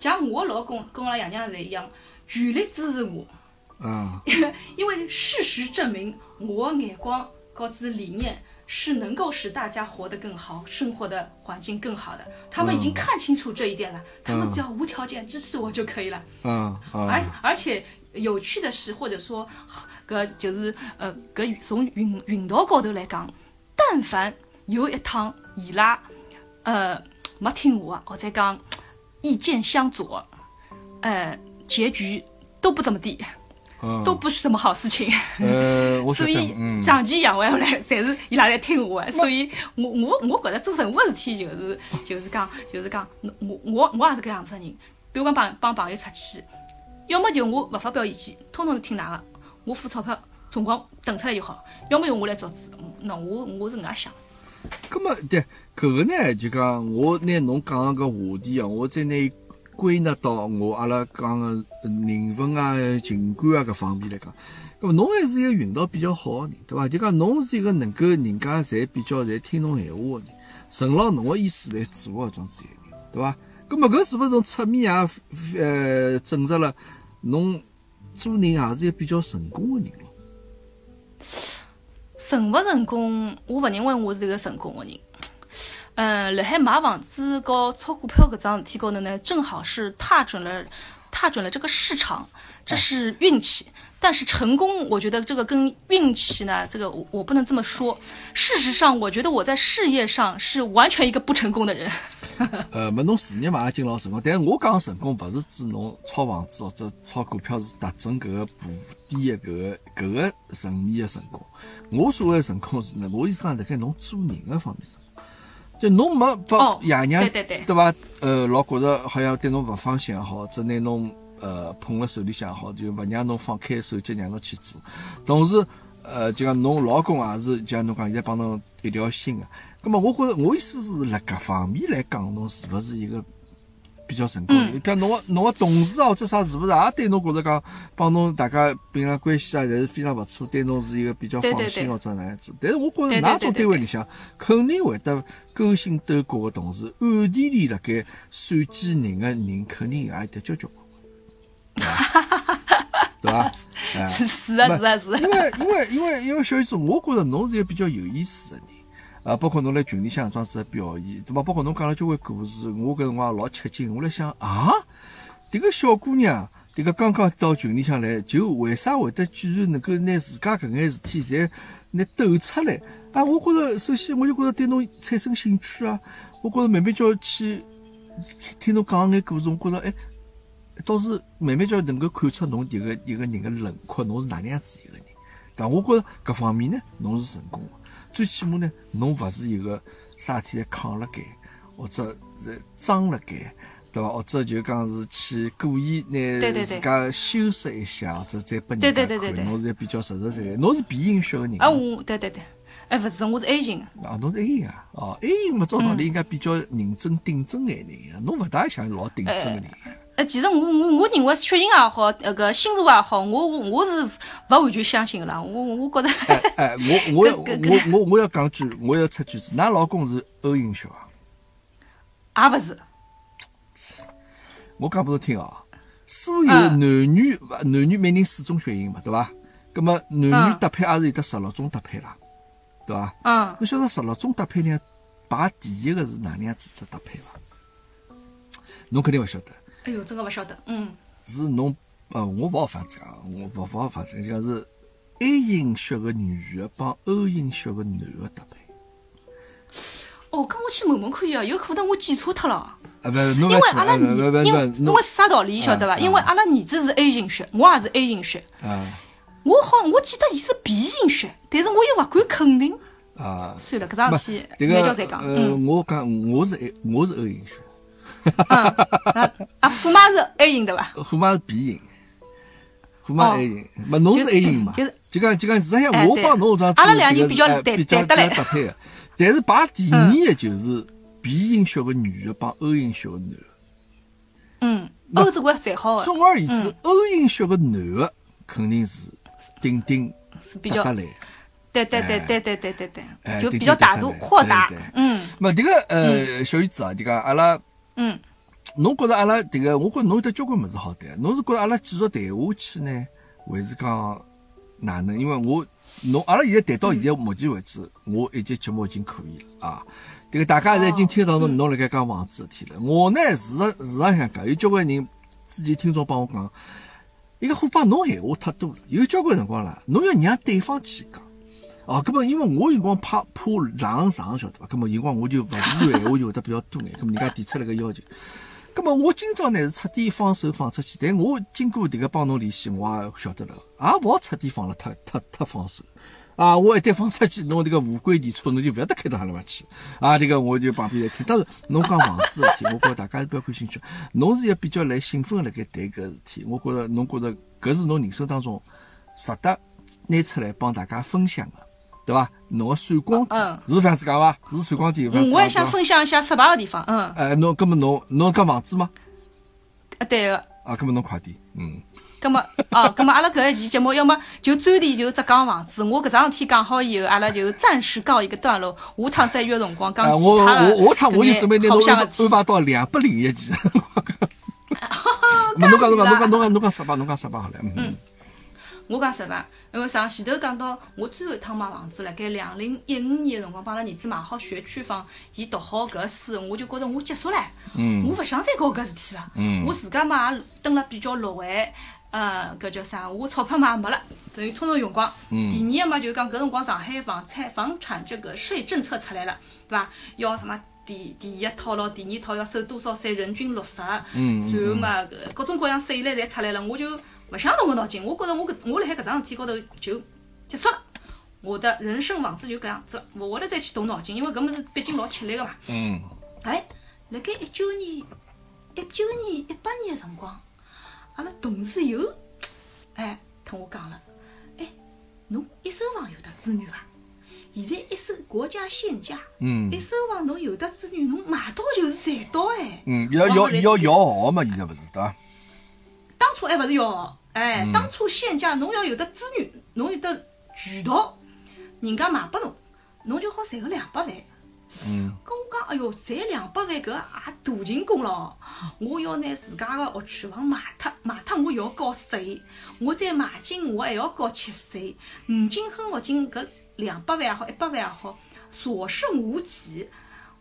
像我老公跟我拉爷娘侪一样，全力支持我。啊。因为事实证明，我眼光和子理念是能够使大家活得更好，生活的环境更好的。他们已经看清楚这一点了，他们只要无条件支持我就可以了。嗯而而且有趣的是，或者说，搿就是呃，搿从运运道高头来讲，但凡有一趟伊拉呃没听我，或者讲。意见相左，呃，结局都不怎么地，都不是什么好事情。呃，所以长期养完下来，侪是伊拉在听我。所以我我我觉得做任何事体就是就是讲就是讲，我我我也是搿样子的人。比如讲帮帮朋友出去，要么就我勿发表意见，通通是听㑚个，我付钞票，辰光等出来就好。要么就我来做主，那我我是搿能介想。咁么对，搿个呢就讲我拿侬讲个话题啊，我再拿归纳到我阿拉讲个人文啊、情感啊搿方面来讲。咁么侬还是一个运道比较好个人，对伐？就讲侬是一个能够人家侪比较侪听侬闲话个人，顺牢侬个意思来做个种子一个人，对伐？咁么搿是勿是从侧面也呃证实了侬做人也是一个比较成功个人咯？成勿成功，我勿认为我是一个成功的人。嗯，辣海买房子和炒股票搿桩事体高头呢，正好是踏准了，踏准了这个市场，这是运气。但是成功，我觉得这个跟运气呢，这个我我不能这么说。事实上，我觉得我在事业上是完全一个不成功的人。呃，没侬事业嘛也经老成功，但是我讲成功，不是指侬炒房子或者炒股票是达成搿个部点的搿个搿个层面的成功。我所谓的成功是呢，我意思讲辣盖侬做人的方面成功，就侬没把爷娘对对对伐？呃，老觉着好像对侬勿放心也好，只拿侬。呃，捧辣手里向好，就勿让侬放开手脚，让侬去做。同时，呃，就讲侬老公也是，就像侬讲现在帮侬一条心个。咁么，我觉着我意思是，辣搿方面来讲，侬是勿是一个比较成功的？比如侬个侬个同事啊，或者啥，是勿是也对侬觉着讲，帮侬大家平常关系啊，侪是非常勿错，对侬是一个比较放心或者哪样子？但是我觉着，哪种单位里向肯定会得勾心斗角个同事，暗地里辣盖算计人个人，肯定也有得交交 对伐？是是啊是啊是。因为因为因为因为小雨子，我觉着侬是一个比较有意思的人。啊，包括侬辣群里向装子表演，对伐？包括侬讲了交关故事，我搿辰光老吃惊。我辣想啊，迭个小姑娘，迭个刚刚到群里向来，就为啥会得居然能够拿自家搿眼事体侪拿抖出来？啊，我觉着首先我就觉着对侬产生兴趣啊。我觉着慢慢叫去听侬讲眼故事，我觉着哎，倒是慢慢叫能够看出侬迭个一个人的轮廓，侬是哪能样子一个人。但我觉着搿方面呢，侬是成功。最起码呢，侬勿是一个啥体扛辣盖，或者是装辣盖，对伐？或者就讲是去故意拿自家修饰一下，或者再拨人家看，侬是比较实实在在，侬是 B 型血个人。啊，我对对对，哎，勿是，我是 A 型。啊，侬是 A 型啊？哦，A 型嘛，照道理应该比较认真顶真眼人，侬勿大像老顶真个人。其实我我我认为血型也好，那个星座也好，我我是勿完全相信个啦。我我觉得，哎 哎，我我要我我我要讲句，我要出句子，㑚老公是 O 型血啊？也勿是。我讲拨侬听哦，所有男女男女每人四种血型嘛，对伐？葛么男女搭配也是有得十六种搭配啦，对伐？嗯。侬晓得十六种搭配呢？排第一个是哪能样子只搭配伐？侬肯定勿晓得。哎呦，真个勿晓得，嗯，是侬，呃，我勿好发这个，我勿勿好发这个，讲是 A 型血个女个帮 O 型血个男个搭配。哦，跟我去问问可以啊，有可能我记错脱了。啊，不，因为阿拉，因为因为啥道理晓得伐？因为阿拉儿子是 A 型血，我也是 A 型血。啊。我好，我记得伊是 B 型血，但是我又勿敢肯定。啊。算了，搿桩事体，慢叫再讲。呃，我讲我是 A，我是 O 型血。啊啊！虎妈是 A 型对伐？虎妈是 B 型，虎妈 A 型，嘛侬是 A 型嘛？就是就讲就讲，实际上我帮侬这样子比较比较搭配个，但是排第二个就是 B 型血个女的帮 O 型血个男个。嗯，O 这块最好个。总而言之，O 型血个男的肯定是顶顶是比较得来。对对对对对对对对，就比较大度豁达。嗯。嘛，这个呃，小雨子啊，这个阿拉。嗯，侬觉着阿拉迭个，我觉着侬有得交关物事好谈。侬是觉着阿拉继续谈下去呢，还是讲哪能？因为我侬阿拉现在谈到现在目前为止，我一节节目已经可以了啊。迭个大家现在已经听到侬侬辣盖讲房子事体了。我呢，事实事实上讲，有交关人之前听众帮我讲，一个虎爸侬闲话太多了，有交关辰光啦，侬要让对方去讲。哦，搿么因为我辰光怕怕浪长，晓得伐？搿么辰光我就勿自然闲话就会得比较多眼。搿么人家提出来个要求，搿么我今朝呢是彻底放手放出去。但我经过迭个帮侬联系，我也晓得了，也勿好彻底放了，太太太放手啊！我一旦放出去，侬迭个无轨电车，侬就勿晓得开到何里去啊！迭个我就旁边来听。当然，侬讲房子事体，我觉着大家是比较感兴趣。侬是一个比较来兴奋辣盖谈搿事体，我觉着侬觉着搿是侬人生当中值得拿出来帮大家分享的。对伐？侬个闪光点是这样子讲伐？是闪光点。我还想分享一下失败个地方。嗯。哎，侬，搿么侬，侬讲房子吗？啊，对个。啊，搿么侬快点。嗯。搿么，哦，搿么阿拉搿一期节目，要么就专题就只讲房子。我搿桩事体讲好以后，阿拉就暂时告一个段落。下趟再约辰光讲其他的。我我下趟我就准备拿侬安排到两百零一期。侬讲侬讲侬讲侬讲侬讲失败，侬讲失败好了。嗯。我讲实话。因为上前头讲到，我最后一趟买房子，辣盖两零一五年个辰光，帮阿拉儿子买好学区房，伊读好搿书，我就觉着我结束唻，我勿想再搞搿事体了。嗯我自家嘛也蹲了比较落位，呃，搿叫啥？我钞票嘛也没了，等于通通用光。第二个嘛就是讲搿辰光上海房产房产这个税政策出来了，对伐？要什么第第一套咯，第二套要收多少税，人均六十。嗯。然后嘛，各种各样税来侪出来了，我就。勿想动个脑筋，我觉着我搿我辣海搿桩事体高头就结束了，我的人生房子就搿样子，勿会得再去动脑筋，因为搿物事毕竟老吃力个嘛。嗯。哎，辣盖一九年、一九年、一八年个辰光，阿拉同事又哎同我讲了，哎，侬一一手房有得资源伐？现在一手国家限价，嗯，一手房侬有得资源，侬买到就是赚到哎。嗯，要要要摇号嘛，现在勿是对伐？当初还勿是摇号，哎，当初限价，侬要有得资源，侬有得渠道，人家卖拨侬，侬就好赚个两百万。嗯，跟我讲，哎哟，赚两百万搿也大成功了！我要拿自家个学区房卖脱，卖脱我要交税，我再买进我还要交契税，五金和学金搿两百万也好，一百万也好，所剩无几，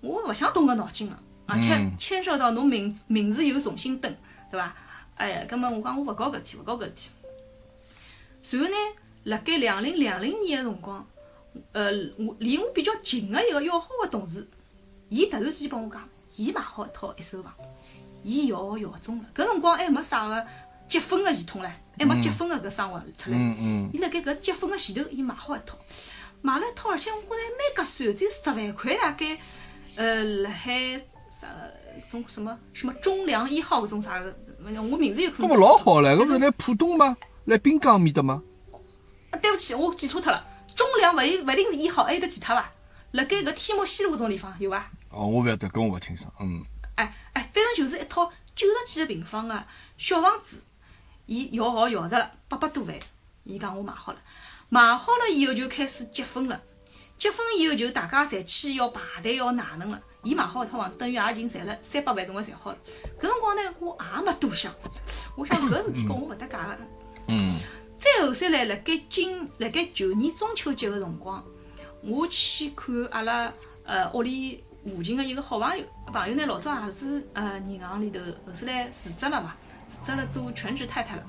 我勿想动搿脑筋了，而且牵涉到侬名字名字又重新登，对伐？哎呀，葛末我讲我勿搞搿事体，勿搞搿事体。随后呢，辣盖两零两零年个辰光。呃，我离我比较近个一个要好的同事，伊突然之间帮我讲，伊买好一套一手房，伊摇摇中了。搿辰光还没啥个积分个系统唻，还没积分个搿生活出来。嗯嗯。伊辣盖搿积分个前头，伊买好一套，买了一套，而且我觉着还蛮合算，只有十万块大概。呃，辣海啥种什么什么中粮一号搿种啥个，我名字有可能。搿么老好唻，搿勿是辣浦东吗？辣滨江面搭吗？啊，对勿起，我记错脱了。中粮勿一勿一定是一号，还有得其他伐？辣盖搿天目西路搿种地方有伐？哦，我勿晓得，搿我勿清爽。嗯。哎哎，反正就是一套九十几个平方个小房子，伊摇号摇着了八百多万，伊讲我买好了，买好了以后就开始结分了，结婚以后就大家侪去要排队要哪能了。伊买好一套房子，等于也已经赚了三百万，总归赚好了。搿辰光呢，我也没多想，我想搿事体跟我勿搭界个。嗯。再后三来，辣盖今辣盖旧年中秋节个辰光，我去看阿拉呃屋里附近个一个好朋友，朋友呢老早也是呃银行里头后头来辞职了嘛，辞职了做全职太太了。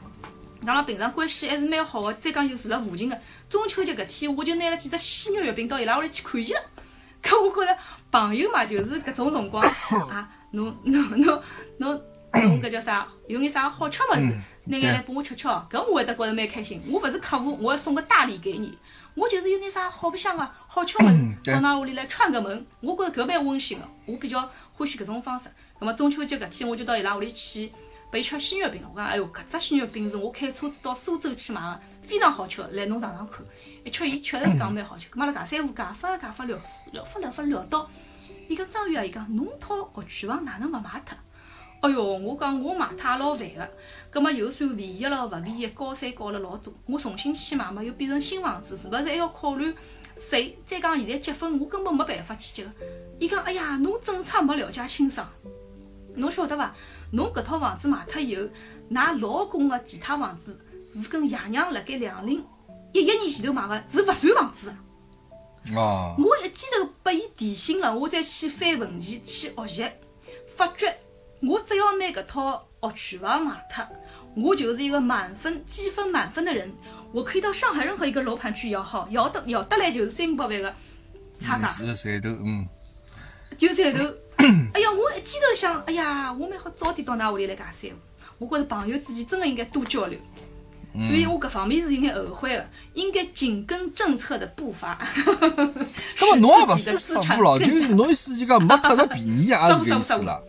当然平常关系还是蛮好个，再讲就住辣附近个，中秋节搿天我就拿了几只鲜肉月饼到伊拉屋里去看伊了。搿我觉着朋友嘛就是搿种辰光 啊，侬侬侬侬侬搿叫啥？有眼啥好吃物事？拿眼来拨我吃吃哦，搿我会得觉着蛮开心。我勿是客户，我要送个大礼给你。我就是有眼啥好白相个、好吃物事，到㑚屋里来串个门，我觉着搿蛮温馨个。我比较欢喜搿种方式。葛末中秋节搿天，我就到伊拉屋里去备吃鲜肉饼。我讲，哎哟，搿只鲜肉饼是我开车子到苏州去买个，非常好吃。来侬尝尝看。一吃，伊确实是讲蛮好吃。葛末辣介三胡介发介发聊聊发聊发聊到，伊讲张宇啊，伊讲侬套学区房哪能勿卖脱？哎哟，我讲我买也老烦个，葛末又算便宜了，勿便宜，高三高了老多。我重新去买嘛，又变成新房子，是勿是还要考虑税？再讲现在结婚，我根本没办法去结个。伊讲，哎呀，侬政策没了解清爽，侬晓得伐？侬搿套房子卖脱以后，㑚老公个其他房子是跟爷娘辣盖两零一一年前头买个，是勿算房子啊！我一记头拨伊提醒了，我再去翻文件去学习，发觉。我只要拿搿套学区房卖脱，我就是一个满分积分满分的人，我可以到上海任何一个楼盘去摇号，摇得摇得来就是三五百万个差价。是赚头，嗯。就赚头。哎呀，我一记头想，哎呀，我蛮好早点到㑚屋里来讲三胡。我觉着朋友之间真的应该多交流，所以我搿方面是有眼后悔的，应该紧跟政策的步伐。那么侬也勿算失误咯，就侬意思就讲没特着便宜啊，是搿意思了。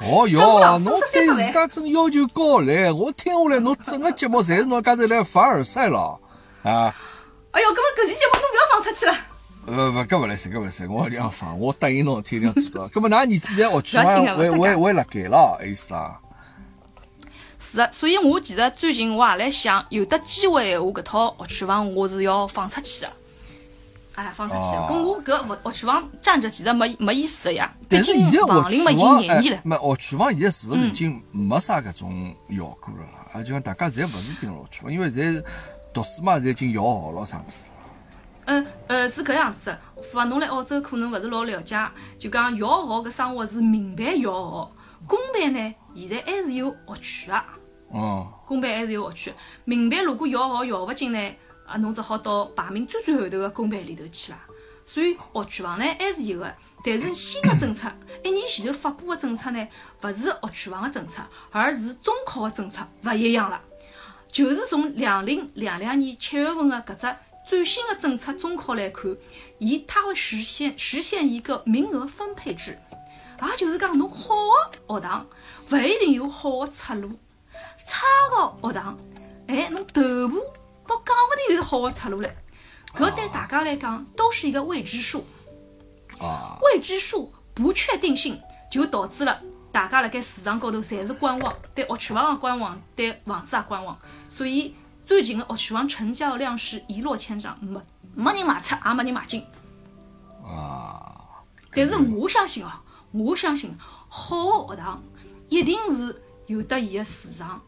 哦哟，侬对自家真要求高唻！我听下来，侬整个节目侪是侬家头来凡尔赛了啊！哎哟，搿么搿期节目侬勿要放出去了。呃，勿搿勿来塞，搿勿来塞，我要放，我答应侬天一定要做到。搿么㑚儿子在学区房还还还辣盖了，意思啊？是的，所以我其实最近我也来想，有得机会闲话，搿套学区房我是要放出去的。哎，放出去，跟我搿学学区房站着其实没没意思的呀。但是现在房龄已经廿年了，没学区房现在是勿是已经没啥搿种效果了啦？啊，就讲大家侪勿是盯学区房，因为侪读书嘛，侪已经摇号了啥物事。嗯呃，是搿样子的。勿侬来澳洲可能勿是老了解，就讲摇号搿生活是民办摇号，公办呢现在还是有学区啊。哦。公办还是有学区，民办如果摇号摇勿进呢？啊，侬只好到排名最最后头个公办里头去啦。所以学区房呢还是有个，但是新的政策，一年前头发布的政策呢，勿是学区房的政策，而是中考的政策，勿一样了。就是从两零两两年七月份的搿只最新的政策中考来看，伊它会实现实现一个名额分配制，也就是讲侬好的学堂勿一定有好的出路，差的学堂，哎，侬头部。到讲勿定有是好个出路唻，搿对大家来讲都是一个未知数。啊，未知数、不确定性，就导致了大家辣盖市场高头侪是观望，对学区房观望，对房子也观望。所以最近的学区房成交量是一落千丈，没没人卖出，也没人买进。啊，但是我相信哦，我相信好的学堂一定是有得伊个市场。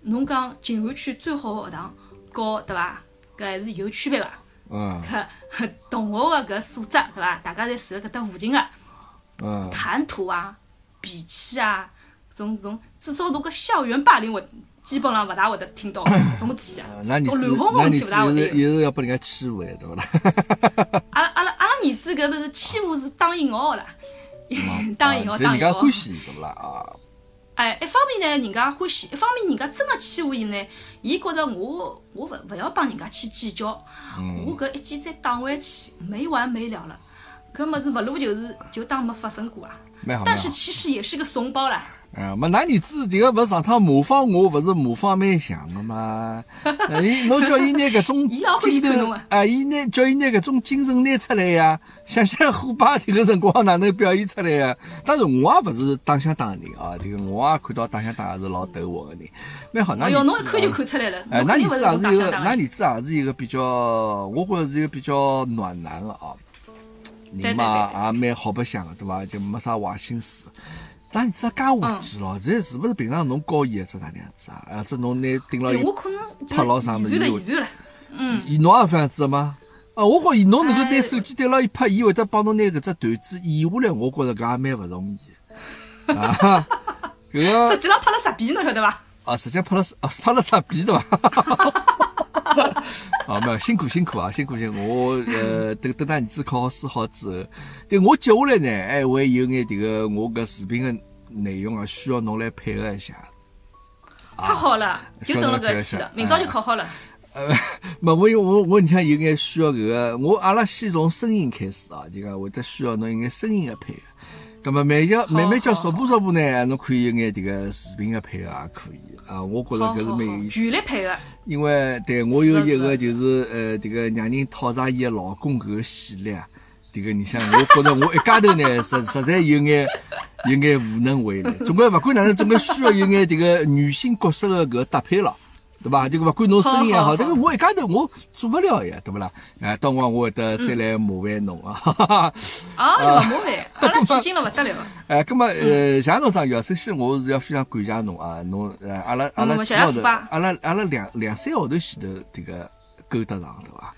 侬讲静安区最好的学堂，高对伐？搿还是有区别个。嗯，搿 同学个搿素质对伐？大家侪住辣搿搭附近个，嗯，谈吐啊、脾气啊，种种，至少侬搿校园霸凌，我基本上勿大会得听到搿种事体啊。那你乱哄哄那你体勿大会得是有。又是要拨人家欺负的，对勿啦？阿拉阿拉阿拉儿子搿勿是欺负是打引号个啦，打引号打引号。欢喜，对勿啦？啊，哎，一方面呢，人家欢喜；一方面，人家真个欺负伊呢，伊觉着我我勿勿要帮人家去计较，我搿一记再打回去，没完没了了。搿物事勿如就是就当没发生过啊。但是。其实也是个怂包啦。啊，没，㑚儿子迭个勿是上趟模仿我，勿是模仿蛮像个嘛？呃伊侬叫伊拿搿种 精神啊，啊，伊拿叫伊拿搿种精神拿出来呀，想想虎爸迭个辰光哪能表现出来呀？当然我也勿是打相打个人啊，迭个我也看到打相打也是老斗我个人，蛮好。㑚哎哟，儿子侬一看就啊看出来了。哎，侬㑚儿肯定勿是子也是一个，㑚打相打的。儿子也是一个比较，我觉着是一个比较暖男个啊。人嘛也蛮好白相个，对伐？就没啥坏心思。但儿子介滑稽咯，这是勿是平常侬教伊个只哪能样子啊？啊，这侬拿盯牢伊哎我拍牢啥物事遗传了，遗传了。嗯，伊侬也搿样子个吗？啊，我觉伊侬能够拿哎手机对牢伊拍，伊会得帮侬拿搿只段子演下来，我觉着搿也蛮勿容易的 啊。搿个实际上拍了十遍，侬晓得伐？啊，实际上拍了啊 拍了十遍对伐？啊，没有辛苦辛苦啊，辛苦辛苦！我呃，等等，㑚儿子考好试好之后，对我接下来呢，还会有眼迭个我搿视频的内容啊，需要侬来配合一下。太好了，就等了搿一天了，明朝就考好了。呃，没，我有我我你看有眼需要搿个，我阿拉先从声音开始啊，就讲会得需要侬有眼声音的配合。咁么慢叫慢慢叫逐步逐步呢，侬可以有眼迭个视频的配合也可以啊，我觉着搿是蛮有意思全。力配合。因为对我有一个就是呃，这个让人讨上伊个老公搿个系列啊，这个你想我觉着我一家头呢，实实在有眼有眼无能为力，总归勿管哪能，总归需要有眼这个女性角色的搿个搭配了。对伐？这个勿管侬生意也好，这个我一家头我做勿了呀，对勿啦？哎，到辰光我会得再来麻烦侬啊！哈哈哈。啊，勿，麻烦，阿拉起劲了勿得了。哎，葛么呃，谢谢侬张玉，首先我是要非常感谢侬啊，侬呃，阿拉阿拉嗯几号头阿拉阿拉两两三号头前头这个勾搭上，对伐？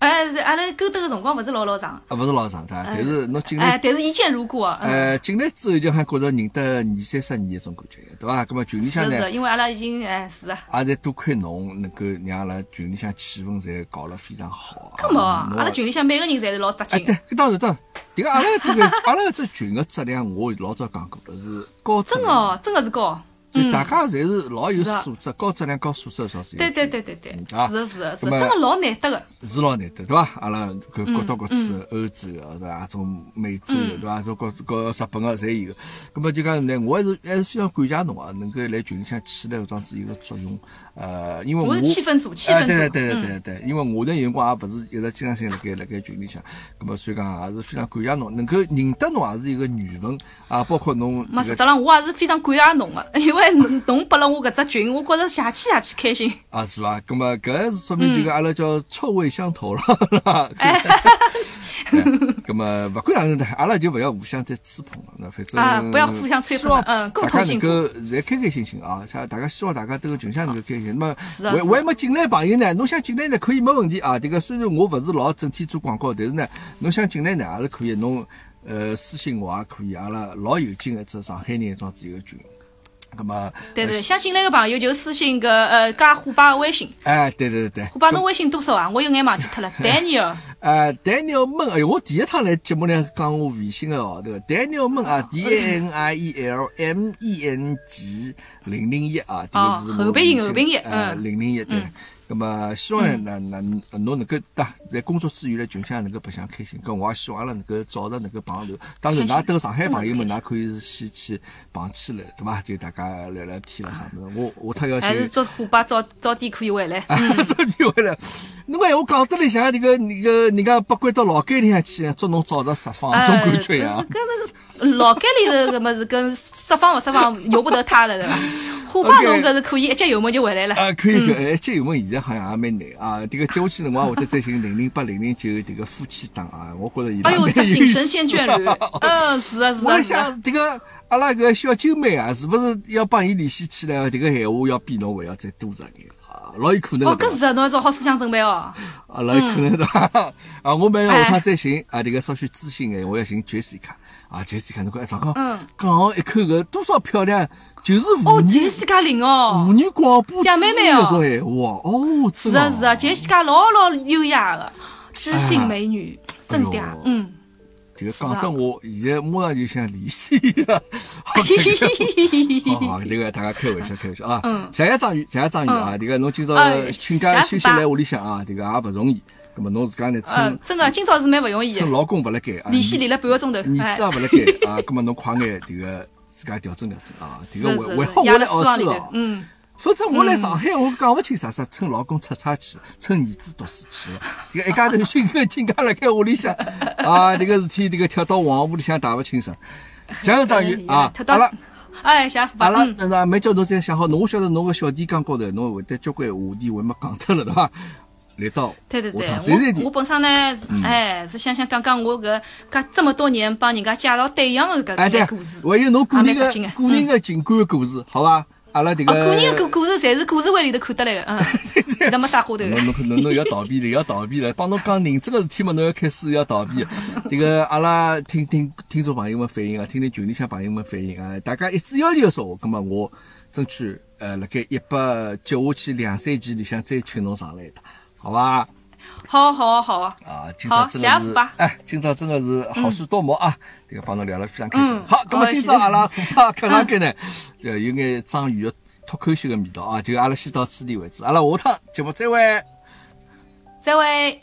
哎，阿拉勾搭个辰光勿是老老长，啊，勿是老长的，但是侬进哎，来，但是一见如故呃，进来之后就还觉着认得二三十年一种感觉，对伐？咁么群里向呢，是是，因为阿拉已经哎是啊。也侪多亏侬能够让阿拉群里向气氛侪搞了非常好。搿么，啊阿拉群里向每个人侪是老得哎，对劲的，，搿当然当然，迭个阿拉这个阿拉这群个质量，我老早讲过了，是高质，真的哦，真的是高。就大家侪是老有素质，高质量、高素质的少是有对对对对对，啊是的是的是真的老难得个。是老难得，对伐？阿拉搿嗯各到各处欧洲的，对伐？种美洲的，对伐？种各各日本个侪有。那么就讲呢，我还是还是非常感谢侬啊，能够来群里向起到搿桩子一个作用。呃，因为我是气氛组气氛哎，组对对对对嗯对对，因为我呢有辰光也勿是一直经常性辣盖辣盖群里向，咁么所以讲也是非常感谢侬，能够认得侬也是一个缘分啊，包括侬嘛，这个实质上我也是非常感谢侬个，因为侬侬拨了我搿只群，我觉着邪气邪气开心。啊是伐？咁么搿是说明就讲阿拉叫臭味相投了，是 吧？哎 咁么勿管哪能的，阿拉就勿要互相再吹捧了。那反正啊不要互相吹捧嗯共大家能同进步够侪开开心心啊！像大家希望大家都群相能够开心。那么是的是的还还没进来的朋友呢，侬想进来呢可以没问题啊。这个虽然我勿是老整天做广告，但是呢，侬想进来呢也是可以。侬呃私信我也可以，阿拉老有劲的一只上海人一桩子一个群。咁么，对对，想进来个朋友就私信个呃加虎爸的微信，哎，对对对对。虎爸侬微信多少啊？我有眼忘记脱了，Daniel。呃，Daniel 闷，哎哟，我第一趟来节目呢讲我微信个号头，Daniel 闷啊，D A N I E L M E N G 零零一啊，这个是我哦后鼻音后鼻音呃，嗯零零一对。咁么希望呢，那那侬能够哒，在工作之余呢，群相能够白相开心。咁我也希望阿拉能够早日能够碰头。当然，㑚等上海朋友们，㑚可以是先去碰起来，对伐？就大家聊聊天了啥物事。我下趟要还是去祝虎爸早早点可以回来。啊，做机会 了。侬闲话讲得来像迭个那个人家被关到牢监里向去，祝侬早日释放，种感觉呀。搿么是牢监里头搿么是跟释放勿释放由不得他了，对伐？虎爸侬搿是可以一脚油门就回来了。啊，可以可以，一脚油门现在好像也蛮难啊。迭个接下去辰光会得再寻零零八零零九迭个夫妻档啊，我觉着伊拉哎呦，这精神先眷侣。嗯，是啊是啊。我想迭个阿拉搿小九妹啊，是勿是要帮伊联系起来？迭个闲话要比侬还要再多着点。老有可能哦，搿是啊，侬要做好思想准备哦。啊，老有可能对伐？啊，我们下趟再寻啊，迭个稍许知心诶，我要寻 Jessica 啊，Jessica，侬看上讲讲好一口个多少漂亮，就是哦，Jessica 灵哦，妇女广播杨妹妹哦，种闲话哦，是啊是啊，Jessica 老老优雅的知性美女，真嗲，嗯。这个讲得我现在马上就想联系了，好好，这个大家开玩笑开玩笑啊。嗯。谢谢张宇，谢谢张宇啊！这个侬今朝请假休息来屋里向啊，这个也不容易。那么侬自家呢？趁真的今朝是蛮不容易趁老公不辣盖啊，连续连了半个钟头，儿子也不辣盖啊。那么侬快眼这个自家调整调整啊，这个为为好我来澳洲啊。嗯。否则我来上海，我讲勿清啥啥，趁老公出差去，趁儿子读书去，这个一家头心个紧家辣盖屋里向，啊，这个事体这个跳到黄屋里向打勿清爽。加油，张宇啊！好了，哎，下好了，那那没叫侬再想好，侬我晓得侬个小提纲高头，侬会得交关话题会没讲脱了，对伐？来到对对对，我我本身呢，哎，是想想讲讲我搿搿这么多年帮人家介绍对象的搿个故事，还有侬个人的个人的情感故事，好伐？阿拉迭个个人个故事，侪是故事会里头看得来个，嗯，其实没啥花头。侬侬侬侬要逃避了，要逃避了，帮侬讲认真个事体嘛，侬要开始要逃避。这个阿拉听听听众朋友们反映啊，听听群里向朋友们反映啊，大家一致要求说，葛么我争取呃，辣盖一百接下去两三期里向再请侬上来一趟，好伐？好好好啊！啊，今朝真的是哎，今朝真的是好事多磨啊！这个帮侬聊了非常开心。好，那么今朝阿拉虎爸客上去呢，就有眼章鱼的脱口秀的味道啊，就阿拉先到此地为止。阿拉下趟节目再会，再会。